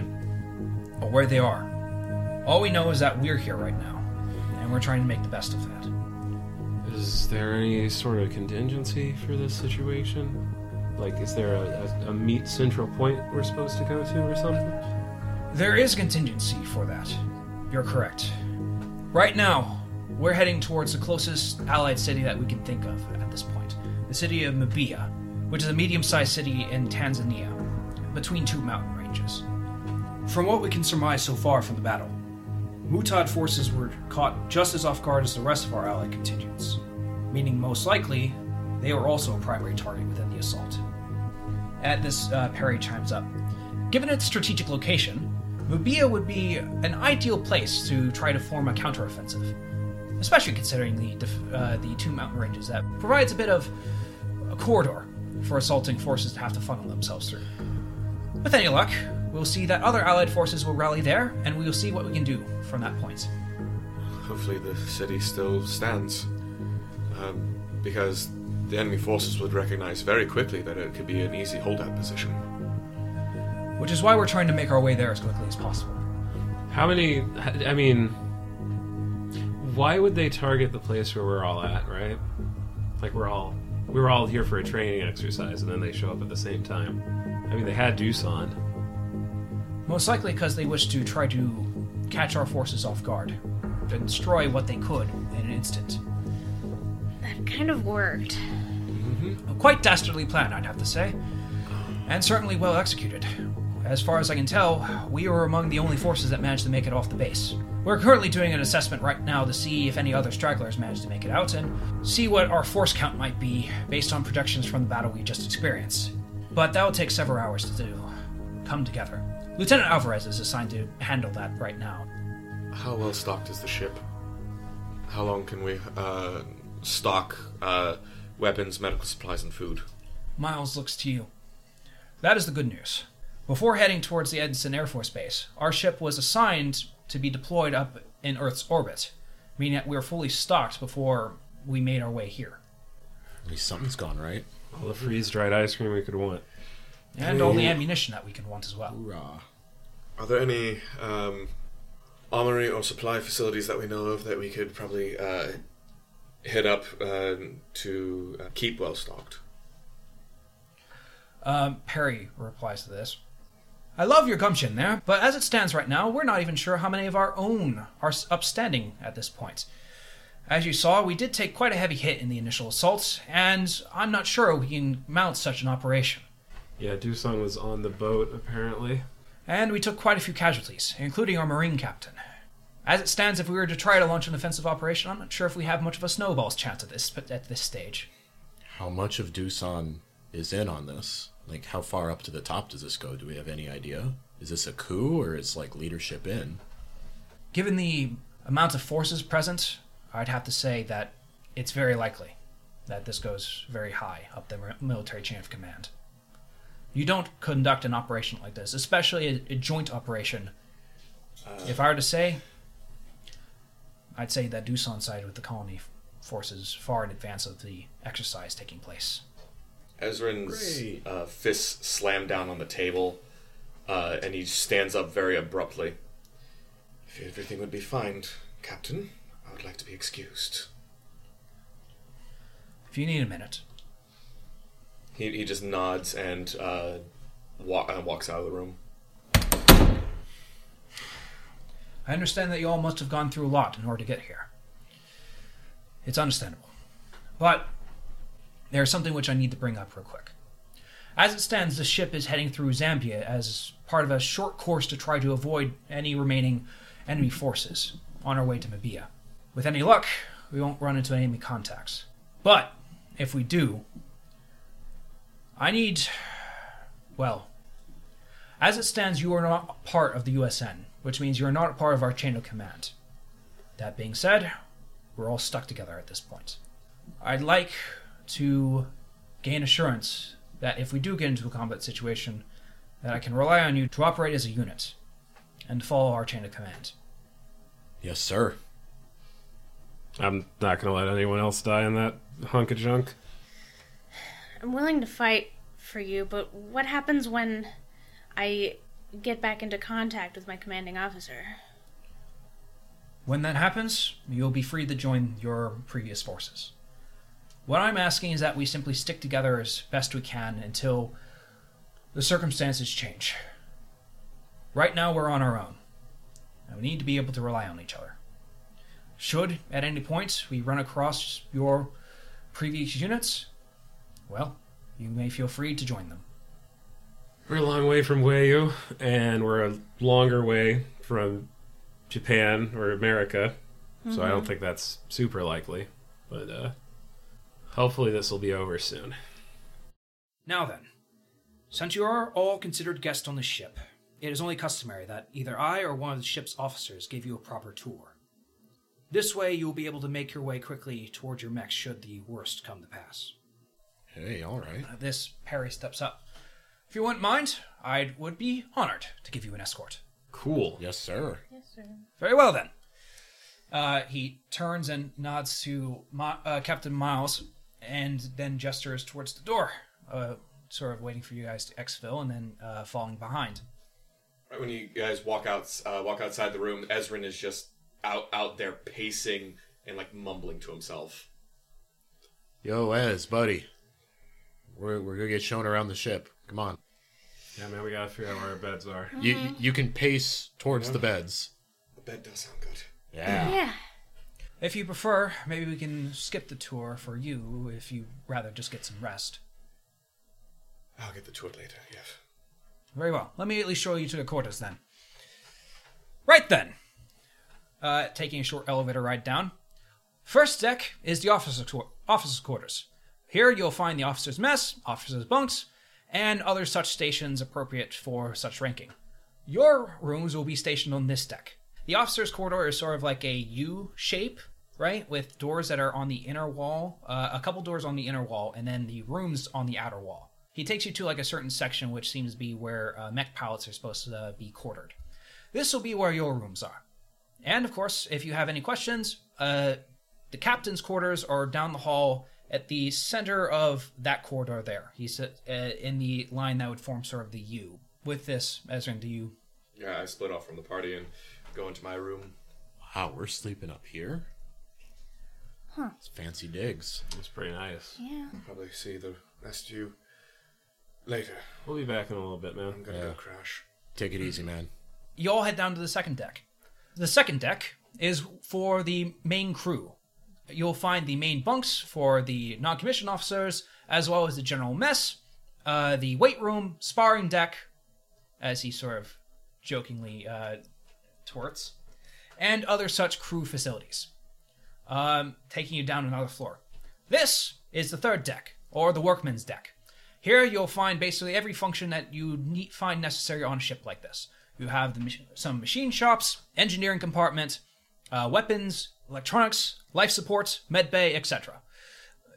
or where they are. All we know is that we're here right now, and we're trying to make the best of that. Is there any sort of contingency for this situation? Like, is there a, a, a meet central point we're supposed to go to or something? There is contingency for that. You're correct. Right now, we're heading towards the closest allied city that we can think of at this point the city of Mabia, which is a medium sized city in Tanzania, between two mountain ranges. From what we can surmise so far from the battle, Mutad forces were caught just as off guard as the rest of our allied contingents, meaning most likely they were also a primary target within the assault. At this, uh, Perry chimes up. Given its strategic location, Mubia would be an ideal place to try to form a counteroffensive, especially considering the def- uh, the two mountain ranges that provides a bit of a corridor for assaulting forces to have to funnel themselves through. With any luck, we'll see that other allied forces will rally there, and we will see what we can do from that point. Hopefully, the city still stands. Um, because the enemy forces would recognize very quickly that it could be an easy holdout position. Which is why we're trying to make our way there as quickly as possible. How many? I mean, why would they target the place where we're all at? Right? Like we're all we were all here for a training exercise, and then they show up at the same time. I mean, they had Doosan. Most likely because they wish to try to catch our forces off guard, destroy what they could in an instant. That kind of worked. A quite dastardly plan, I'd have to say, and certainly well executed. As far as I can tell, we were among the only forces that managed to make it off the base. We're currently doing an assessment right now to see if any other stragglers managed to make it out and see what our force count might be based on projections from the battle we just experienced. But that will take several hours to do. Come together. Lieutenant Alvarez is assigned to handle that right now. How well stocked is the ship? How long can we uh, stock uh, weapons, medical supplies, and food? Miles looks to you. That is the good news. Before heading towards the Edison Air Force Base, our ship was assigned to be deployed up in Earth's orbit, meaning that we were fully stocked before we made our way here. At least something's gone right. All the freeze dried ice cream we could want. And all the ammunition that we can want as well. Hoorah. Are there any um, armory or supply facilities that we know of that we could probably uh, hit up uh, to uh, keep well stocked? Um, Perry replies to this. I love your gumption there, but as it stands right now, we're not even sure how many of our own are upstanding at this point. As you saw, we did take quite a heavy hit in the initial assault, and I'm not sure we can mount such an operation. Yeah, Doosan was on the boat apparently. And we took quite a few casualties, including our Marine captain. As it stands, if we were to try to launch an offensive operation, I'm not sure if we have much of a snowball's chance at this at this stage. How much of Doosan is in on this? Like, how far up to the top does this go? Do we have any idea? Is this a coup or is like leadership in? Given the amount of forces present, I'd have to say that it's very likely that this goes very high up the military chain of command. You don't conduct an operation like this, especially a, a joint operation. Uh, if I were to say, I'd say that Doosan sided with the colony f- forces far in advance of the exercise taking place. Ezrin's Great. uh, fists slam down on the table, uh, and he stands up very abruptly. If everything would be fine, Captain, I would like to be excused. If you need a minute. He, he just nods and uh, wa- uh, walks out of the room. I understand that you all must have gone through a lot in order to get here. It's understandable. But there's something which I need to bring up real quick. As it stands, the ship is heading through Zambia as part of a short course to try to avoid any remaining enemy forces on our way to Mabia. With any luck, we won't run into enemy contacts. But if we do, I need. Well, as it stands, you are not part of the USN, which means you're not part of our chain of command. That being said, we're all stuck together at this point. I'd like to gain assurance that if we do get into a combat situation, that I can rely on you to operate as a unit and follow our chain of command. Yes, sir. I'm not gonna let anyone else die in that hunk of junk. I'm willing to fight for you, but what happens when I get back into contact with my commanding officer? When that happens, you'll be free to join your previous forces. What I'm asking is that we simply stick together as best we can until the circumstances change. Right now, we're on our own, and we need to be able to rely on each other. Should, at any point, we run across your previous units, well, you may feel free to join them. We're a long way from Wayu, and we're a longer way from Japan or America, so I don't think that's super likely. But uh, hopefully, this will be over soon. Now then, since you are all considered guests on the ship, it is only customary that either I or one of the ship's officers give you a proper tour. This way, you will be able to make your way quickly toward your mech should the worst come to pass. Hey, all right. At this, Perry steps up. If you wouldn't mind, I would be honored to give you an escort. Cool. Yes, sir. Yes, sir. Very well then. Uh, he turns and nods to Mi- uh, Captain Miles, and then gestures towards the door, uh, sort of waiting for you guys to exfil, and then uh, falling behind. Right when you guys walk out, uh, walk outside the room, Ezrin is just out out there pacing and like mumbling to himself. Yo, Ez, buddy. We're, we're gonna get shown around the ship. Come on. Yeah, man, we gotta figure out where our beds are. You you can pace towards the beds. The bed does sound good. Yeah. Yeah. If you prefer, maybe we can skip the tour for you if you rather just get some rest. I'll get the tour later. Yes. Very well. Let me at least show you to the quarters then. Right then. Uh, taking a short elevator ride down. First deck is the officers' quar- officers' quarters. Here you'll find the officers' mess, officers' bunks, and other such stations appropriate for such ranking. Your rooms will be stationed on this deck. The officers' corridor is sort of like a U shape, right, with doors that are on the inner wall, uh, a couple doors on the inner wall, and then the rooms on the outer wall. He takes you to like a certain section, which seems to be where uh, mech pilots are supposed to uh, be quartered. This will be where your rooms are. And of course, if you have any questions, uh, the captain's quarters are down the hall at the center of that corridor there. He's uh, in the line that would form sort of the U. With this, Ezrin, do you? Yeah, I split off from the party and go into my room. Wow, we're sleeping up here. Huh. It's fancy digs. It's pretty nice. Yeah. I'll probably see the rest of you later. We'll be back in a little bit, man. I'm gonna Yeah. go crash. Take it easy, man. You all head down to the second deck. The second deck is for the main crew. You'll find the main bunks for the non commissioned officers, as well as the general mess, uh, the weight room, sparring deck, as he sort of jokingly uh, torts, and other such crew facilities. Um, taking you down another floor. This is the third deck, or the workman's deck. Here you'll find basically every function that you need, find necessary on a ship like this. You have the, some machine shops, engineering compartment, uh, weapons, electronics, life support, med bay, etc.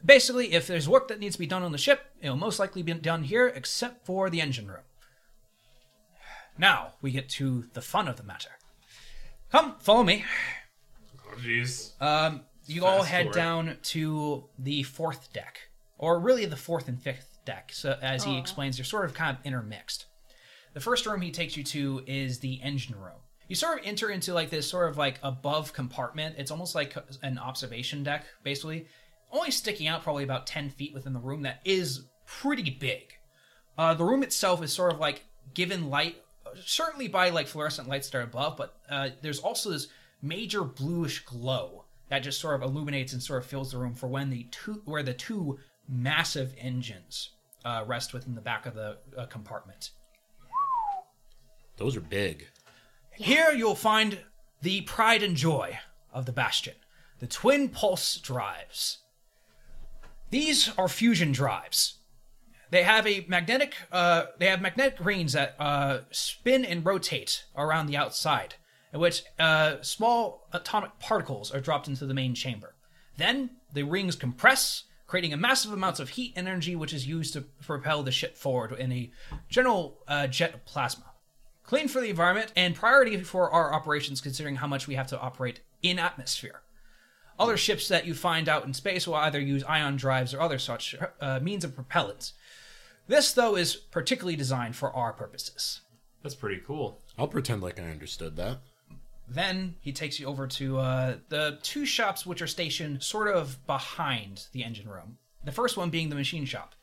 Basically, if there's work that needs to be done on the ship, it'll most likely be done here, except for the engine room. Now we get to the fun of the matter. Come, follow me. Oh, jeez. Um, you all head forward. down to the fourth deck, or really the fourth and fifth deck. So, as he explains, they're sort of kind of intermixed. The first room he takes you to is the engine room. You sort of enter into like this sort of like above compartment. It's almost like an observation deck, basically. only sticking out probably about 10 feet within the room that is pretty big. Uh, the room itself is sort of like given light, certainly by like fluorescent lights that are above, but uh, there's also this major bluish glow that just sort of illuminates and sort of fills the room for when the two where the two massive engines uh, rest within the back of the uh, compartment. Those are big. Here you'll find the pride and joy of the Bastion, the twin pulse drives. These are fusion drives. They have a magnetic. Uh, they have magnetic rings that uh, spin and rotate around the outside, in which uh, small atomic particles are dropped into the main chamber. Then the rings compress, creating a massive amounts of heat energy, which is used to propel the ship forward in a general uh, jet of plasma. Clean for the environment and priority for our operations, considering how much we have to operate in atmosphere. Other ships that you find out in space will either use ion drives or other such uh, means of propellants. This, though, is particularly designed for our purposes. That's pretty cool. I'll pretend like I understood that. Then he takes you over to uh, the two shops which are stationed sort of behind the engine room. The first one being the machine shop.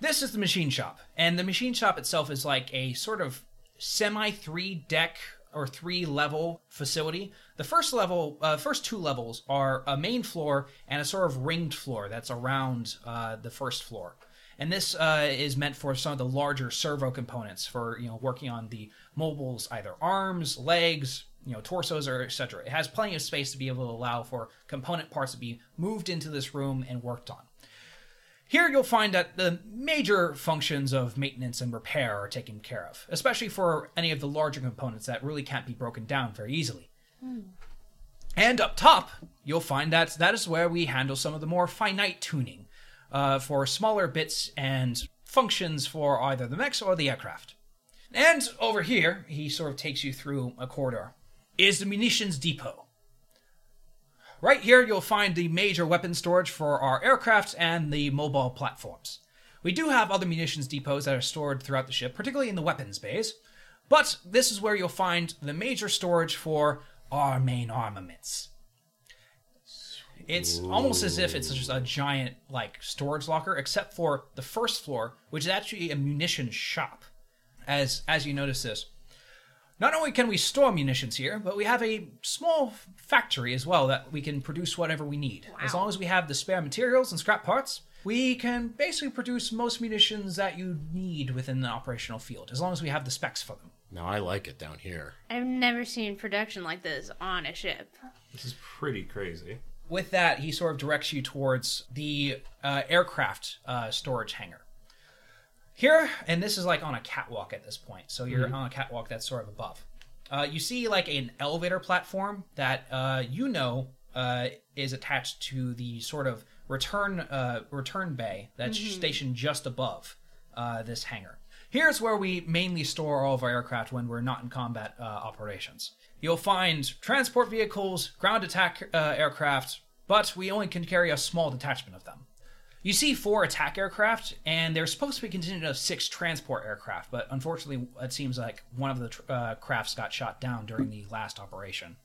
This is the machine shop, and the machine shop itself is like a sort of semi three deck or three level facility. The first level, uh, first two levels are a main floor and a sort of ringed floor that's around uh, the first floor. And this uh, is meant for some of the larger servo components for you know working on the mobiles, either arms, legs, you know torsos, or etc. It has plenty of space to be able to allow for component parts to be moved into this room and worked on. Here you'll find that the major functions of maintenance and repair are taken care of, especially for any of the larger components that really can't be broken down very easily. And up top, you'll find that that is where we handle some of the more finite tuning uh, for smaller bits and functions for either the mechs or the aircraft. And over here, he sort of takes you through a corridor, is the munitions depot. Right here, you'll find the major weapon storage for our aircraft and the mobile platforms. We do have other munitions depots that are stored throughout the ship, particularly in the weapons bays, but this is where you'll find the major storage for our main armaments. It's almost as if it's just a giant like storage locker, except for the first floor, which is actually a munitions shop. As as you notice this, not only can we store munitions here, but we have a small factory as well that we can produce whatever we need. As long as we have the spare materials and scrap parts, we can basically produce most munitions that you need within the operational field, as long as we have the specs for them. Now I like it down here. I've never seen production like this on a ship. This is pretty crazy. With that, he sort of directs you towards the uh, aircraft uh, storage hangar. Here, and this is like on a catwalk at this point, so you're on a catwalk that's sort of above. Uh, you see like an elevator platform that uh, you know uh, is attached to the sort of return uh, return bay that's stationed just above uh, this hangar. Here's where we mainly store all of our aircraft when we're not in combat uh, operations. You'll find transport vehicles, ground attack uh, aircraft, but we only can carry a small detachment of them. You see four attack aircraft, and they're supposed to be contingent of six transport aircraft, but unfortunately, it seems like one of the tr- uh, crafts got shot down during the last operation.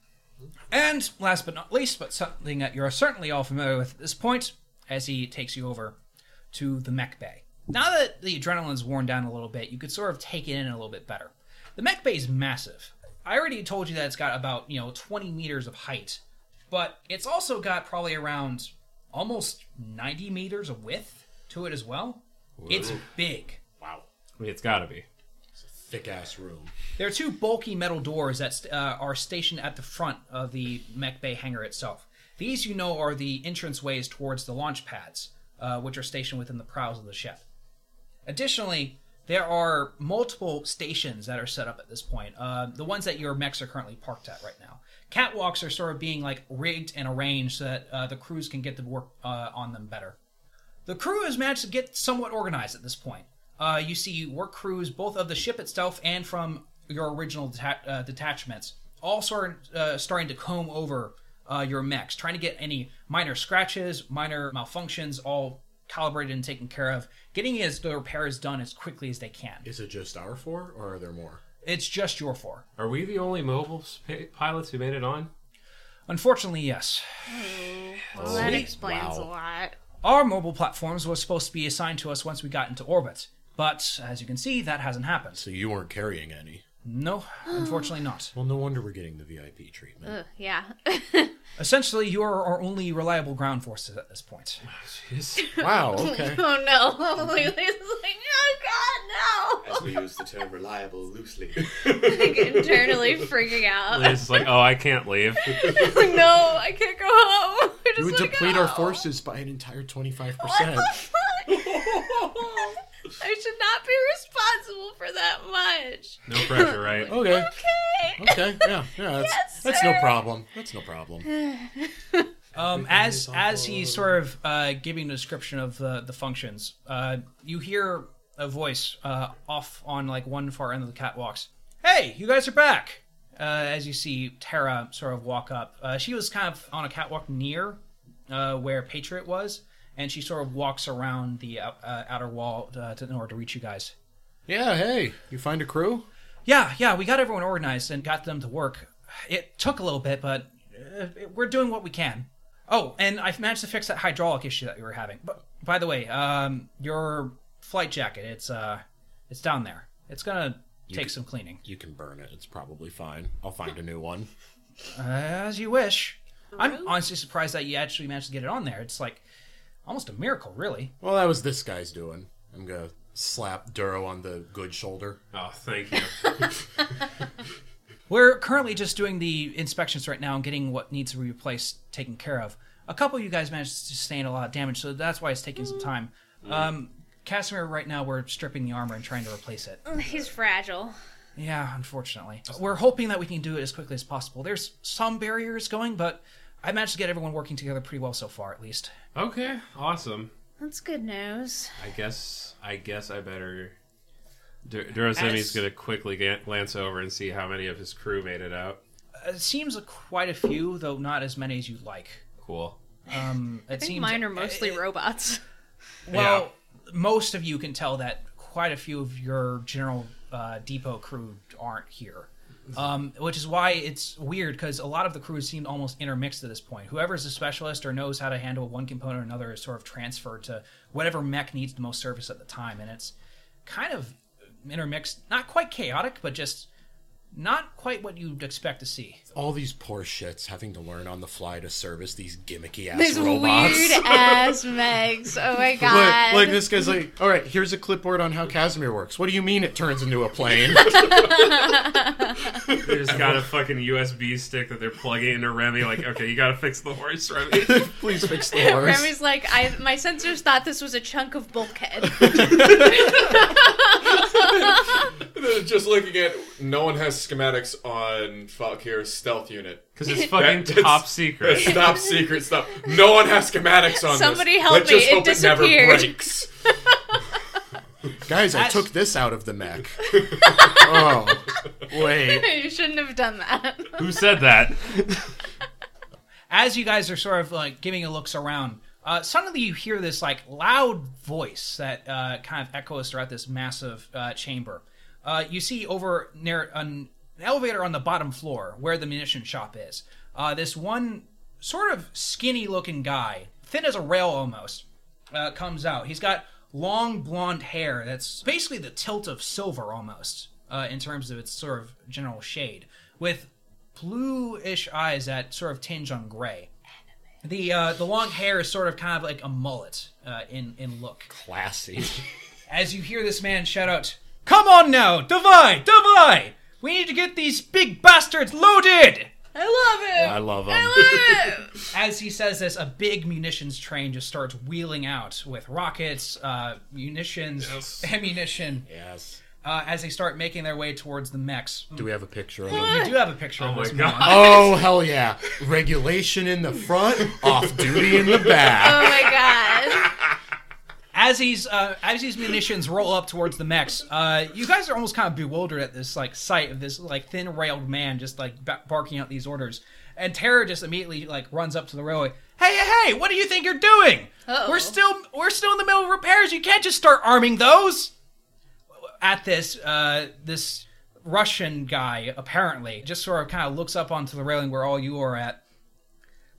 And last but not least, but something that you're certainly all familiar with at this point, as he takes you over to the mech bay. Now that the adrenaline's worn down a little bit, you could sort of take it in a little bit better. The mech bay is massive. I already told you that it's got about, you know, 20 meters of height, but it's also got probably around almost 90 meters of width to it as well. It's big. Wow. I mean, it's got to be. It's a thick ass room. There are two bulky metal doors that uh, are stationed at the front of the mech bay hangar itself. These, you know, are the entrance ways towards the launch pads, uh, which are stationed within the prows of the ship. Additionally, there are multiple stations that are set up at this point. Uh, the ones that your mechs are currently parked at right now. Catwalks are sort of being like rigged and arranged so that uh, the crews can get to work uh, on them better. The crew has managed to get somewhat organized at this point. Uh, you see work crews both of the ship itself and from your original deta- uh, detachments, all sort of, uh, starting to comb over uh, your mechs, trying to get any minor scratches, minor malfunctions, all calibrated and taken care of, getting as the repairs done as quickly as they can. Is it just our four, or are there more? It's just your four. Are we the only mobile sp- pilots who made it on? Unfortunately, yes. Well, that explains Wow. a lot. Our mobile platforms were supposed to be assigned to us once we got into orbit, but as you can see, that hasn't happened. So you weren't carrying any. No, unfortunately not. [GASPS] Well, no wonder we're getting the VIP treatment. Ugh, yeah. [LAUGHS] Essentially, you are our only reliable ground forces at this point. [SIGHS] Wow. [LAUGHS] Okay. oh no. [LAUGHS] Lily's like, oh god, As we [LAUGHS] use the term reliable loosely. like internally [LAUGHS] freaking out. It's just like, oh, I can't leave. like, [LAUGHS] no, I can't go home. I just You would deplete go. our forces by an entire 25. What percent. the fuck? I should not be responsible for that much. No pressure, right? Okay. Okay. Okay. Yeah. Yeah. That's, Yes, that's no problem. That's no problem. Um, as as he's sort of uh, giving a description of the the functions, uh, you hear a voice uh, off on like one far end of the catwalks. Hey, you guys are back! Uh, as you see Tara sort of walk up, uh, she was kind of on a catwalk near uh, where Patriot was, and she sort of walks around the uh, outer wall uh, to, in order to reach you guys. Yeah. Hey, you find a crew? Yeah, yeah, we got everyone organized and got them to work. It took a little bit, but uh, we're doing what we can. Oh, and I've managed to fix that hydraulic issue that we were having. But by the way, um, your flight jacket, it's uh, it's down there. It's gonna take some cleaning. You can burn it. It's probably fine. I'll find a new one. [LAUGHS] As you wish. I'm honestly surprised that you actually managed to get it on there. It's like almost a miracle, really. Well, that was this guy's doing. I'm gonna slap Duro on the good shoulder. Oh, thank you. [LAUGHS] We're currently just doing the inspections right now and getting what needs to be replaced taken care of. A couple of you guys managed to sustain a lot of damage, so that's why it's taking some time. Um, Casimir, right now, we're stripping the armor and trying to replace it. He's fragile. Yeah, unfortunately. We're hoping that we can do it as quickly as possible. There's some barriers going, but I managed to get everyone working together pretty well so far, at least. Okay, awesome. That's good news. I guess I guess I better. Dur- Durosimi's gonna quickly glance over and see how many of his crew made it out. It seems like quite a few, though not as many as you'd like. Cool. Um, it I think seems mine are mostly it- robots. Well, most of you can tell that quite a few of your general uh, depot crew aren't here. Um, which is why it's weird because a lot of the crews seem almost intermixed at this point. Whoever's a specialist or knows how to handle one component or another is sort of transferred to whatever mech needs the most service at the time, and it's kind of intermixed, not quite chaotic, but just not quite what you'd expect to see. All these poor shits having to learn on the fly to service these gimmicky ass These robots. weird [LAUGHS] ass megs. Oh my god. Like, like this guy's like, all right, here's a clipboard on how Casimir works. What do you mean it turns into a plane? [LAUGHS] They just got a fucking USB stick that they're plugging into Remy. Like, okay, you gotta fix the horse, Remy. [LAUGHS] Please fix the horse. Remy's like, I my sensors thought this was a chunk of bulkhead. Just looking at, no one has schematics on Falkir's stealth unit. [LAUGHS] Because it's fucking That- top it's- secret. It's top secret stuff. No one has schematics on this. Somebody this. help Let's me, just it hope it never disappeared. breaks. [LAUGHS] Guys, I took this out of the mech. [LAUGHS] oh, wait. you shouldn't have done that. Who said that? as you guys are sort of like giving a looks around, uh, suddenly you hear this like loud voice that uh, kind of echoes throughout this massive uh, chamber. Uh, you see over near an elevator on the bottom floor where the munition shop is. Uh, this one sort of skinny looking guy, thin as a rail almost, uh, comes out. He's got long blonde hair that's basically the tilt of silver almost uh, in terms of its sort of general shade, with bluish eyes that sort of tinge on gray. The uh, the long hair is sort of kind of like a mullet uh, in in look. Classy. [LAUGHS] As you hear this man shout out, "Come on now, divide, divide! We need to get these big bastards loaded!" I love it. I love him. I love it. [LAUGHS] As he says this, a big munitions train just starts wheeling out with rockets, uh, munitions, Yes. [LAUGHS] ammunition, Yes. uh, as they start making their way towards the mechs. Do we have a picture of him? You do have a picture Oh of my this God. man. [LAUGHS] Oh, hell yeah. Regulation in the front, off duty in the back. Oh my god. As these uh, as these munitions roll up towards the mechs, uh, you guys are almost kind of bewildered at this like sight of this like thin railed man just like ba- barking out these orders. And Tara just immediately like runs up to the railway. Hey, hey, hey! What do you think you're doing? Uh-oh. We're still we're still in the middle of repairs. You can't just start arming those. At this, uh, this Russian guy apparently just sort of kind of looks up onto the railing where all you are at.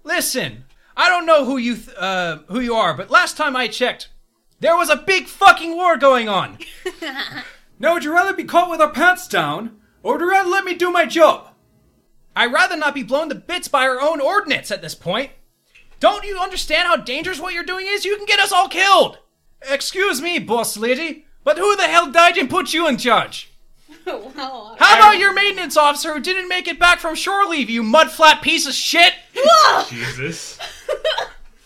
Listen, I I don't know who you th- uh, who you are, but last time I checked, there was a big fucking war going on. [LAUGHS] Now, would you rather be caught with our pants down, or would you rather let me do my job? I'd rather not be blown to bits by our own ordnance at this point. Don't you understand how dangerous what you're doing is? You can get us all killed. Excuse me, boss lady, but who the hell died and put you in charge? [LAUGHS] well, How about your maintenance officer who didn't make it back from shore leave, you mudflat piece of shit? Jesus.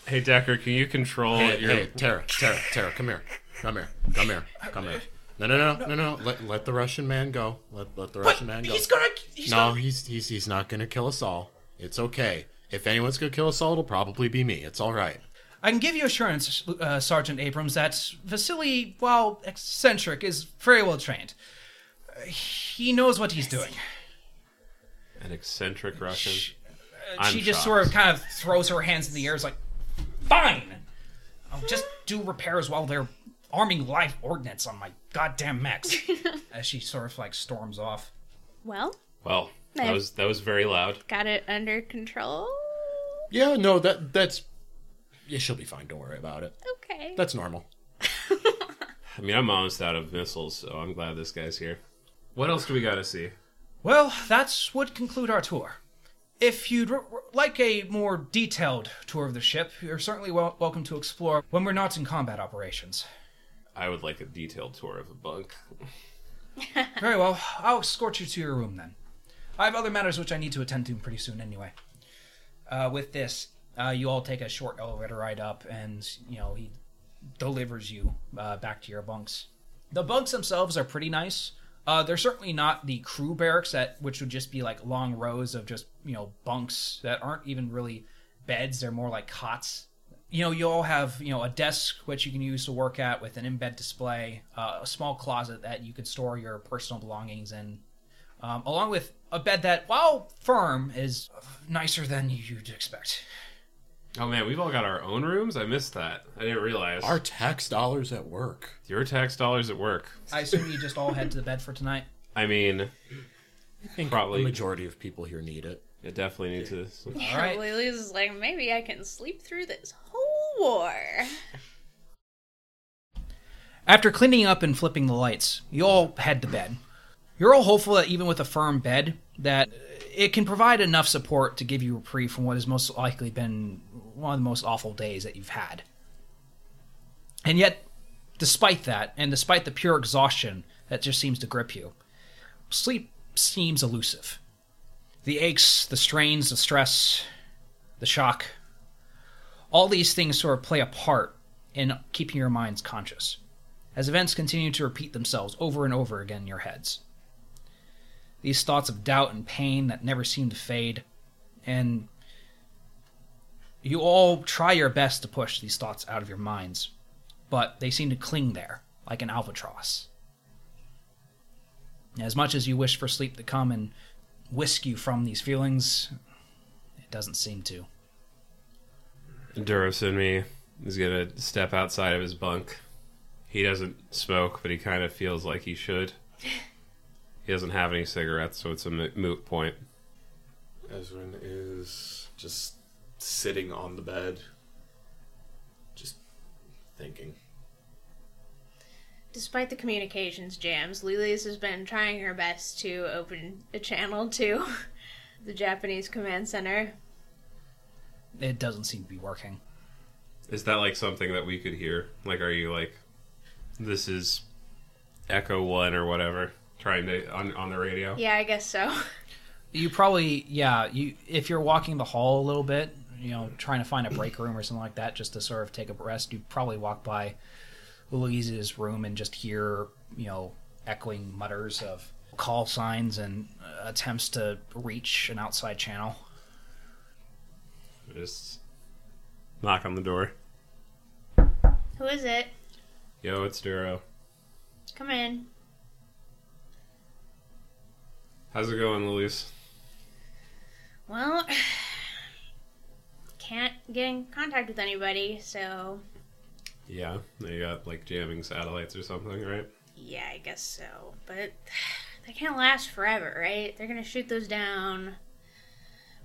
Hey Decker, can you control Hey, your? hey, Tara, Tara, Tara, come here, come here, come here, come here. No, no, no, no, no. Let let the Russian man go. Let let the But Russian man go. he's gonna. He's no, gonna, he's he's he's not gonna kill us all. It's okay. If anyone's gonna kill us all, it'll probably be me. It's all right. I can give you assurance, uh, Sergeant Abrams, that Vasily, while eccentric, is very well trained. Uh, He knows what he's doing. An eccentric Russian. Uh, she just sort of kind of throws her hands in the air, is like, "Fine, I'll just do repairs while they're arming live ordnance on my goddamn mechs." [LAUGHS] As she sort of like storms off. well, Well, that Hey. was that was very loud. got it under control. Yeah, no, that that's. Yeah, she'll be fine. Don't worry about it. Okay. That's normal. [LAUGHS] I mean, I'm almost out of missiles, so I'm glad this guy's here. What else do we got to see? Well, that's would conclude our tour. If you'd r- r- like a more detailed tour of the ship, you're certainly wel- welcome to explore when we're not in combat operations. I would like a detailed tour of a bunk. [LAUGHS] Very well, I'll escort you to your room then. I have other matters which I need to attend to pretty soon anyway. Uh, with this, uh, you all take a short elevator ride up, and you know he delivers you uh, back to your bunks. The bunks themselves are pretty nice. Uh, they're certainly not the crew barracks that which would just be like long rows of just you know bunks that aren't even really beds. They're more like cots. You know, you all have you know a desk which you can use to work at with an in-bed display, uh, a small closet that you can store your personal belongings in, um, along with a bed that, while firm, is nicer than you'd expect. Oh man, we've all got our own rooms. I missed that. I didn't realize. Our tax dollars at work. Your tax dollars at work. I assume you just all head to the bed for tonight. I mean, I think Probably. the majority of people here need it. it definitely needs to. Yeah, right. Lily's is like, maybe I can sleep through this whole war. After cleaning up and flipping the lights, you all head to bed. You're all hopeful that even with a firm bed, that it can provide enough support to give you reprieve from what has most likely been one of the most awful days that you've had. And yet, despite that, and despite the pure exhaustion that just seems to grip you, sleep seems elusive. The aches, the strains, the stress, the shock, all these things sort of play a part in keeping your minds conscious as events continue to repeat themselves over and over again in your heads. These thoughts of doubt and pain that never seem to fade, and you all try your best to push these thoughts out of your minds, but they seem to cling there like an albatross. As much as you wish for sleep to come and whisk you from these feelings, it doesn't seem to. Durosimi is gonna step outside of his bunk. He doesn't smoke, but he kind of feels like he should. [LAUGHS] He doesn't have any cigarettes, so it's a moot point. Ezrin is just sitting on the bed, just thinking. Despite the communications jams, Lily's has been trying her best to open a channel to [LAUGHS] the Japanese command center. It doesn't seem to be working. Is that like something that we could hear? Like, are you like, this is Echo One or whatever, trying to on on the radio? Yeah, I guess so. [LAUGHS] You probably, yeah. You if you're walking the hall a little bit, you know, trying to find a break room or something like that, just to sort of take a rest, you'd probably walk by Louise's room and just hear, you know, echoing mutters of call signs and uh, attempts to reach an outside channel. Just knock on the door. Who is it? Yo, it's Duro. Come in. How's it going, Louise? Well, can't get in contact with anybody, so Yeah, they got like jamming satellites or something, right? yeah, I guess so. But [SIGHS] they can't last forever, right? They're gonna shoot those down.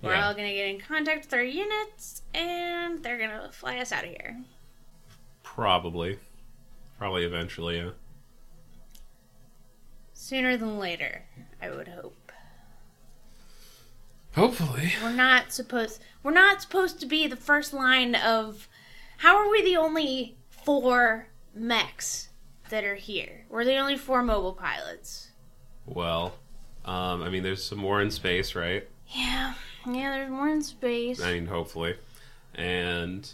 We're Yeah. all gonna get in contact with our units, and they're gonna fly us out of here. Probably. Probably eventually, yeah. Sooner than later, I would hope. Hopefully. We're not supposed. We're not supposed to be the first line of. How are we the only four mechs that are here? We're the only four mobile pilots. Well, um, I mean, there's some more in space, right? Yeah, yeah. There's more in space. I mean, hopefully. And,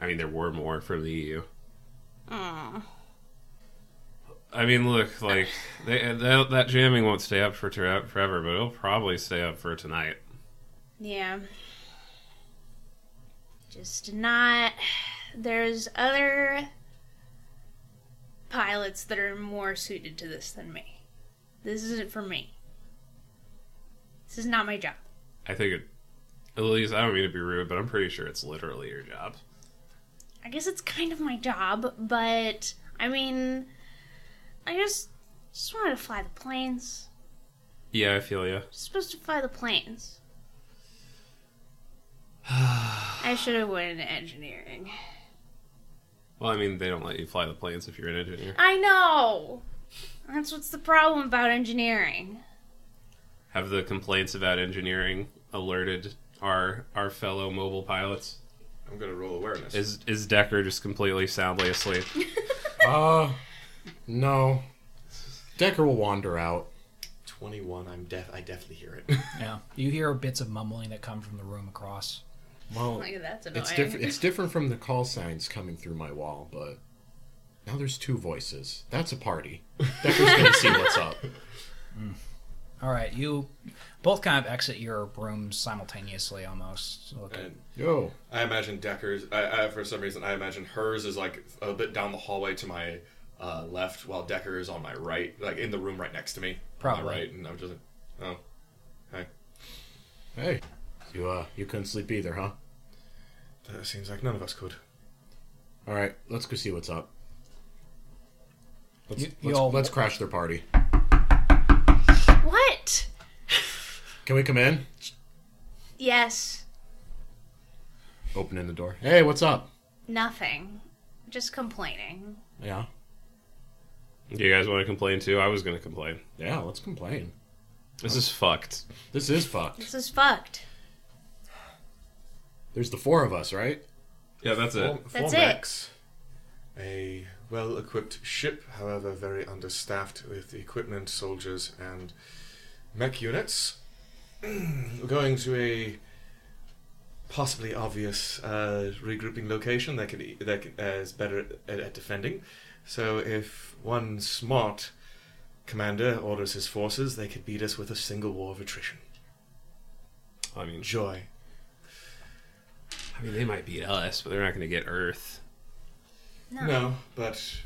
I mean, there were more from the EU. Aw. I mean, look, like, they, that, that jamming won't stay up for ter- forever, but it'll probably stay up for tonight. Yeah. Just not. There's other pilots that are more suited to this than me. This isn't for me. This is not my job. I think it. least I don't mean to be rude, but I'm pretty sure it's literally your job. I guess it's kind of my job, but I mean, I just just wanted to fly the planes. Yeah, I feel you. Supposed to fly the planes. [SIGHS] I should have went into engineering. Well, I mean, they don't let you fly the planes if you're an engineer. I know. That's what's the problem about engineering. Have the complaints about engineering alerted our our fellow mobile pilots? I'm gonna roll awareness. Is is Decker just completely soundly asleep? Uh, [LAUGHS] no. Decker will wander out. 21. I'm def. I definitely hear it. [LAUGHS] Yeah. You hear bits of mumbling that come from the room across. Well, oh, Like that's annoying. it's different. It's [LAUGHS] different from the call signs coming through my wall, but now there's two voices. That's a party. Decker's gonna see what's up. [LAUGHS] Mm. All right, you both kind of exit your rooms simultaneously, almost. Look at- and Yo, I imagine Decker's. I, I for some reason I imagine hers is like a bit down the hallway to my uh, left, while Decker is on my right, like in the room right next to me. on Probably. my right, and I'm just like, oh, hey. hey, you uh, you couldn't sleep either, huh? That seems like none of us could. All right, let's go see what's up. Let's You- you let's, all- let's crash their party. What? [LAUGHS] Can we come in? Yes. Opening the door. Hey, what's up? Nothing. Just complaining. Yeah, Do you guys want to complain too? I was going to complain. yeah. Let's complain. This is fucked. This is fucked. This is fucked. There's the four of us, right? Yeah, that's Four, That's four it. mechs, a well-equipped ship, however very understaffed with equipment, soldiers, and mech units. We're [CLEARS THROAT] going to a possibly obvious uh, regrouping location that could that could, uh, is better at, at defending. So if one smart commander orders his forces, they could beat us with a single war of attrition. I mean, Joy. I mean, they might beat us, but they're not going to get Earth. No. No, but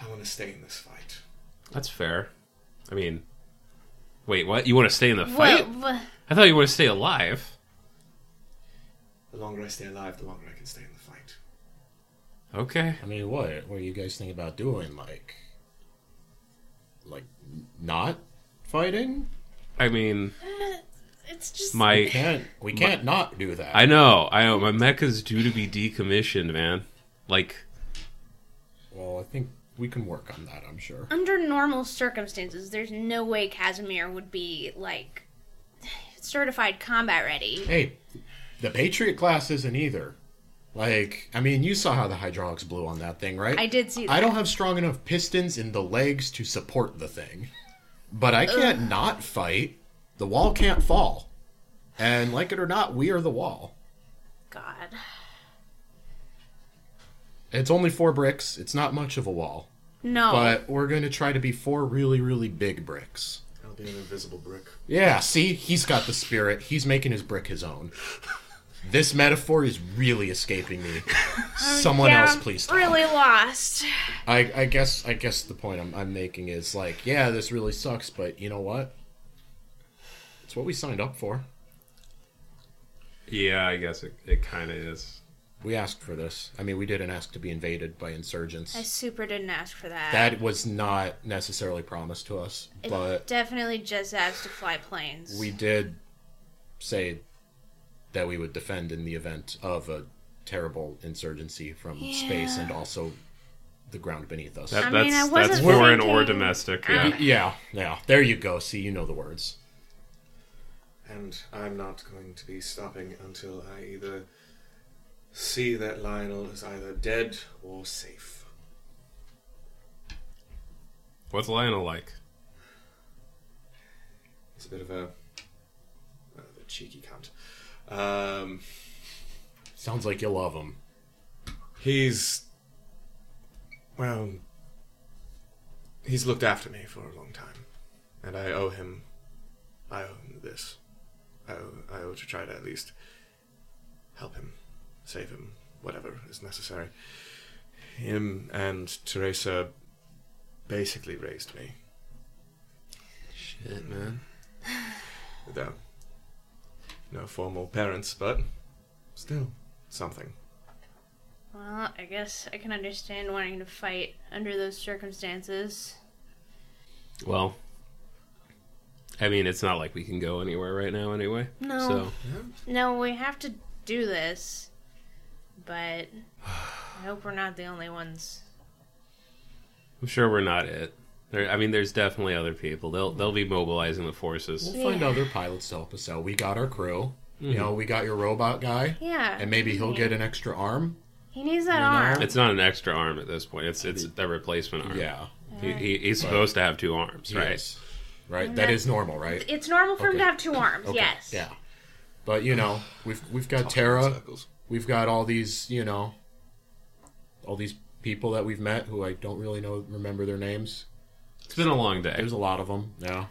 I want to stay in this fight. That's fair. I mean, wait, what? You want to stay in the fight? Well, wh- I thought you want to stay alive. The longer I stay alive, the longer I can stay in the fight. Okay. I mean, what? What do you guys think about doing? Like, like not fighting? I mean, uh, it's just my Can't we can't not do that? I know, I know. My mecha's due to be decommissioned, man. Like, well, I think we can work on that. I'm sure. under normal circumstances, there's no way Casimir would be like [SIGHS] certified combat ready. Hey, the Patriot class isn't either. Like, I mean, you saw how the hydraulics blew on that thing, right? I did see that. I don't have strong enough pistons in the legs to support the thing, but I can't not fight. The wall can't fall, and like it or not, we are the wall. God. It's only four bricks. It's not much of a wall, No. but we're going to try to be four really, really big bricks. I'll be an invisible brick. Yeah, see, he's got the spirit. He's making his brick his own. [LAUGHS] This metaphor is really escaping me. [LAUGHS] Someone Yeah, else, I'm please. Talk. Really lost. I, I guess I guess the point I'm, I'm making is like, yeah, this really sucks, but you know what? It's what we signed up for. yeah, I guess it, it kind of is. We asked for this. I mean, we didn't ask to be invaded by insurgents. I super didn't ask for that. That was not necessarily promised to us, It but definitely just asked to fly planes. we did say that we would defend in the event of a terrible insurgency from space and also the ground beneath us. That, I that's mean, I that's wasn't foreign or thinking- domestic. I- Yeah. yeah, yeah. There you go. See, you know the words. And I'm not going to be stopping until I either see that Lionel is either dead or safe. What's Lionel like? He's a bit of a, uh, a cheeky cunt. Um, Sounds like you love him. he's well, he's looked after me for a long time, and I owe him. I owe him this. I owe, I owe to try to at least help him, save him, whatever is necessary. Him and Teresa basically raised me. Shit, man. Though no formal parents, but still something. Well, I guess I can understand wanting to fight under those circumstances. Well, I mean, it's not like we can go anywhere right now, anyway. No. So No, we have to do this, but I hope we're not the only ones. I'm sure we're not it. There, I mean, there's definitely other people. They'll they'll be mobilizing the forces. We'll find other pilots to help us out. We got our crew. You mm-hmm. know, we got your robot guy, Yeah. and maybe he'll get an extra arm. He needs that You know? arm. It's not an extra arm at this point. It's it's a replacement arm. Yeah, He, he, he's supposed to have two arms, right? Yes. Right. That is normal, right? It's normal for him to have two arms. Okay, Yes. Yeah. But you know, we've we've got Tara. Circles. We've got all these, you know, all these people that we've met who I don't really know remember their names. It's been a long day. There's a lot of them. Yeah.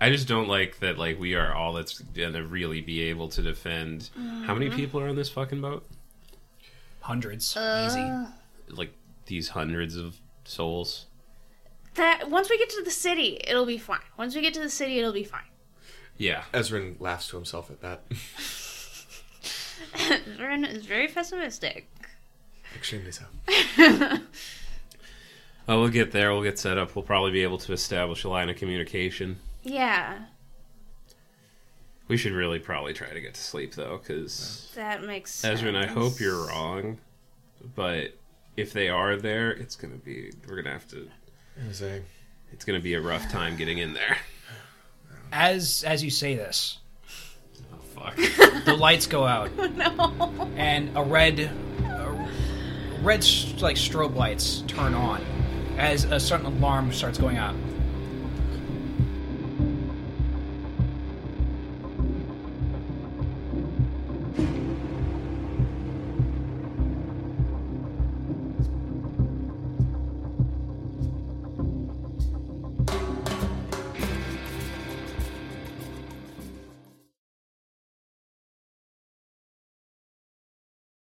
I just don't like that. Like we are all that's gonna really be able to defend. How many people are on this fucking boat? Hundreds, Uh, easy. Like these hundreds of souls. That once we get to the city, it'll be fine. Once we get to the city, it'll be fine. Yeah. Ezrin laughs to himself at that. [LAUGHS] Vern is very pessimistic. Extremely so. [LAUGHS] Well, we'll get there. We'll get set up. We'll probably be able to establish a line of communication. Yeah, We should really probably try to get to sleep though, because that makes sense. Ezrin, I hope you're wrong, but if they are there, it's gonna be we're gonna have to. As a It's gonna be a rough time getting in there. As as you say this, Oh fuck. [LAUGHS] the lights go out, [LAUGHS] no. and a red, a red like strobe lights turn on as a certain alarm starts going out.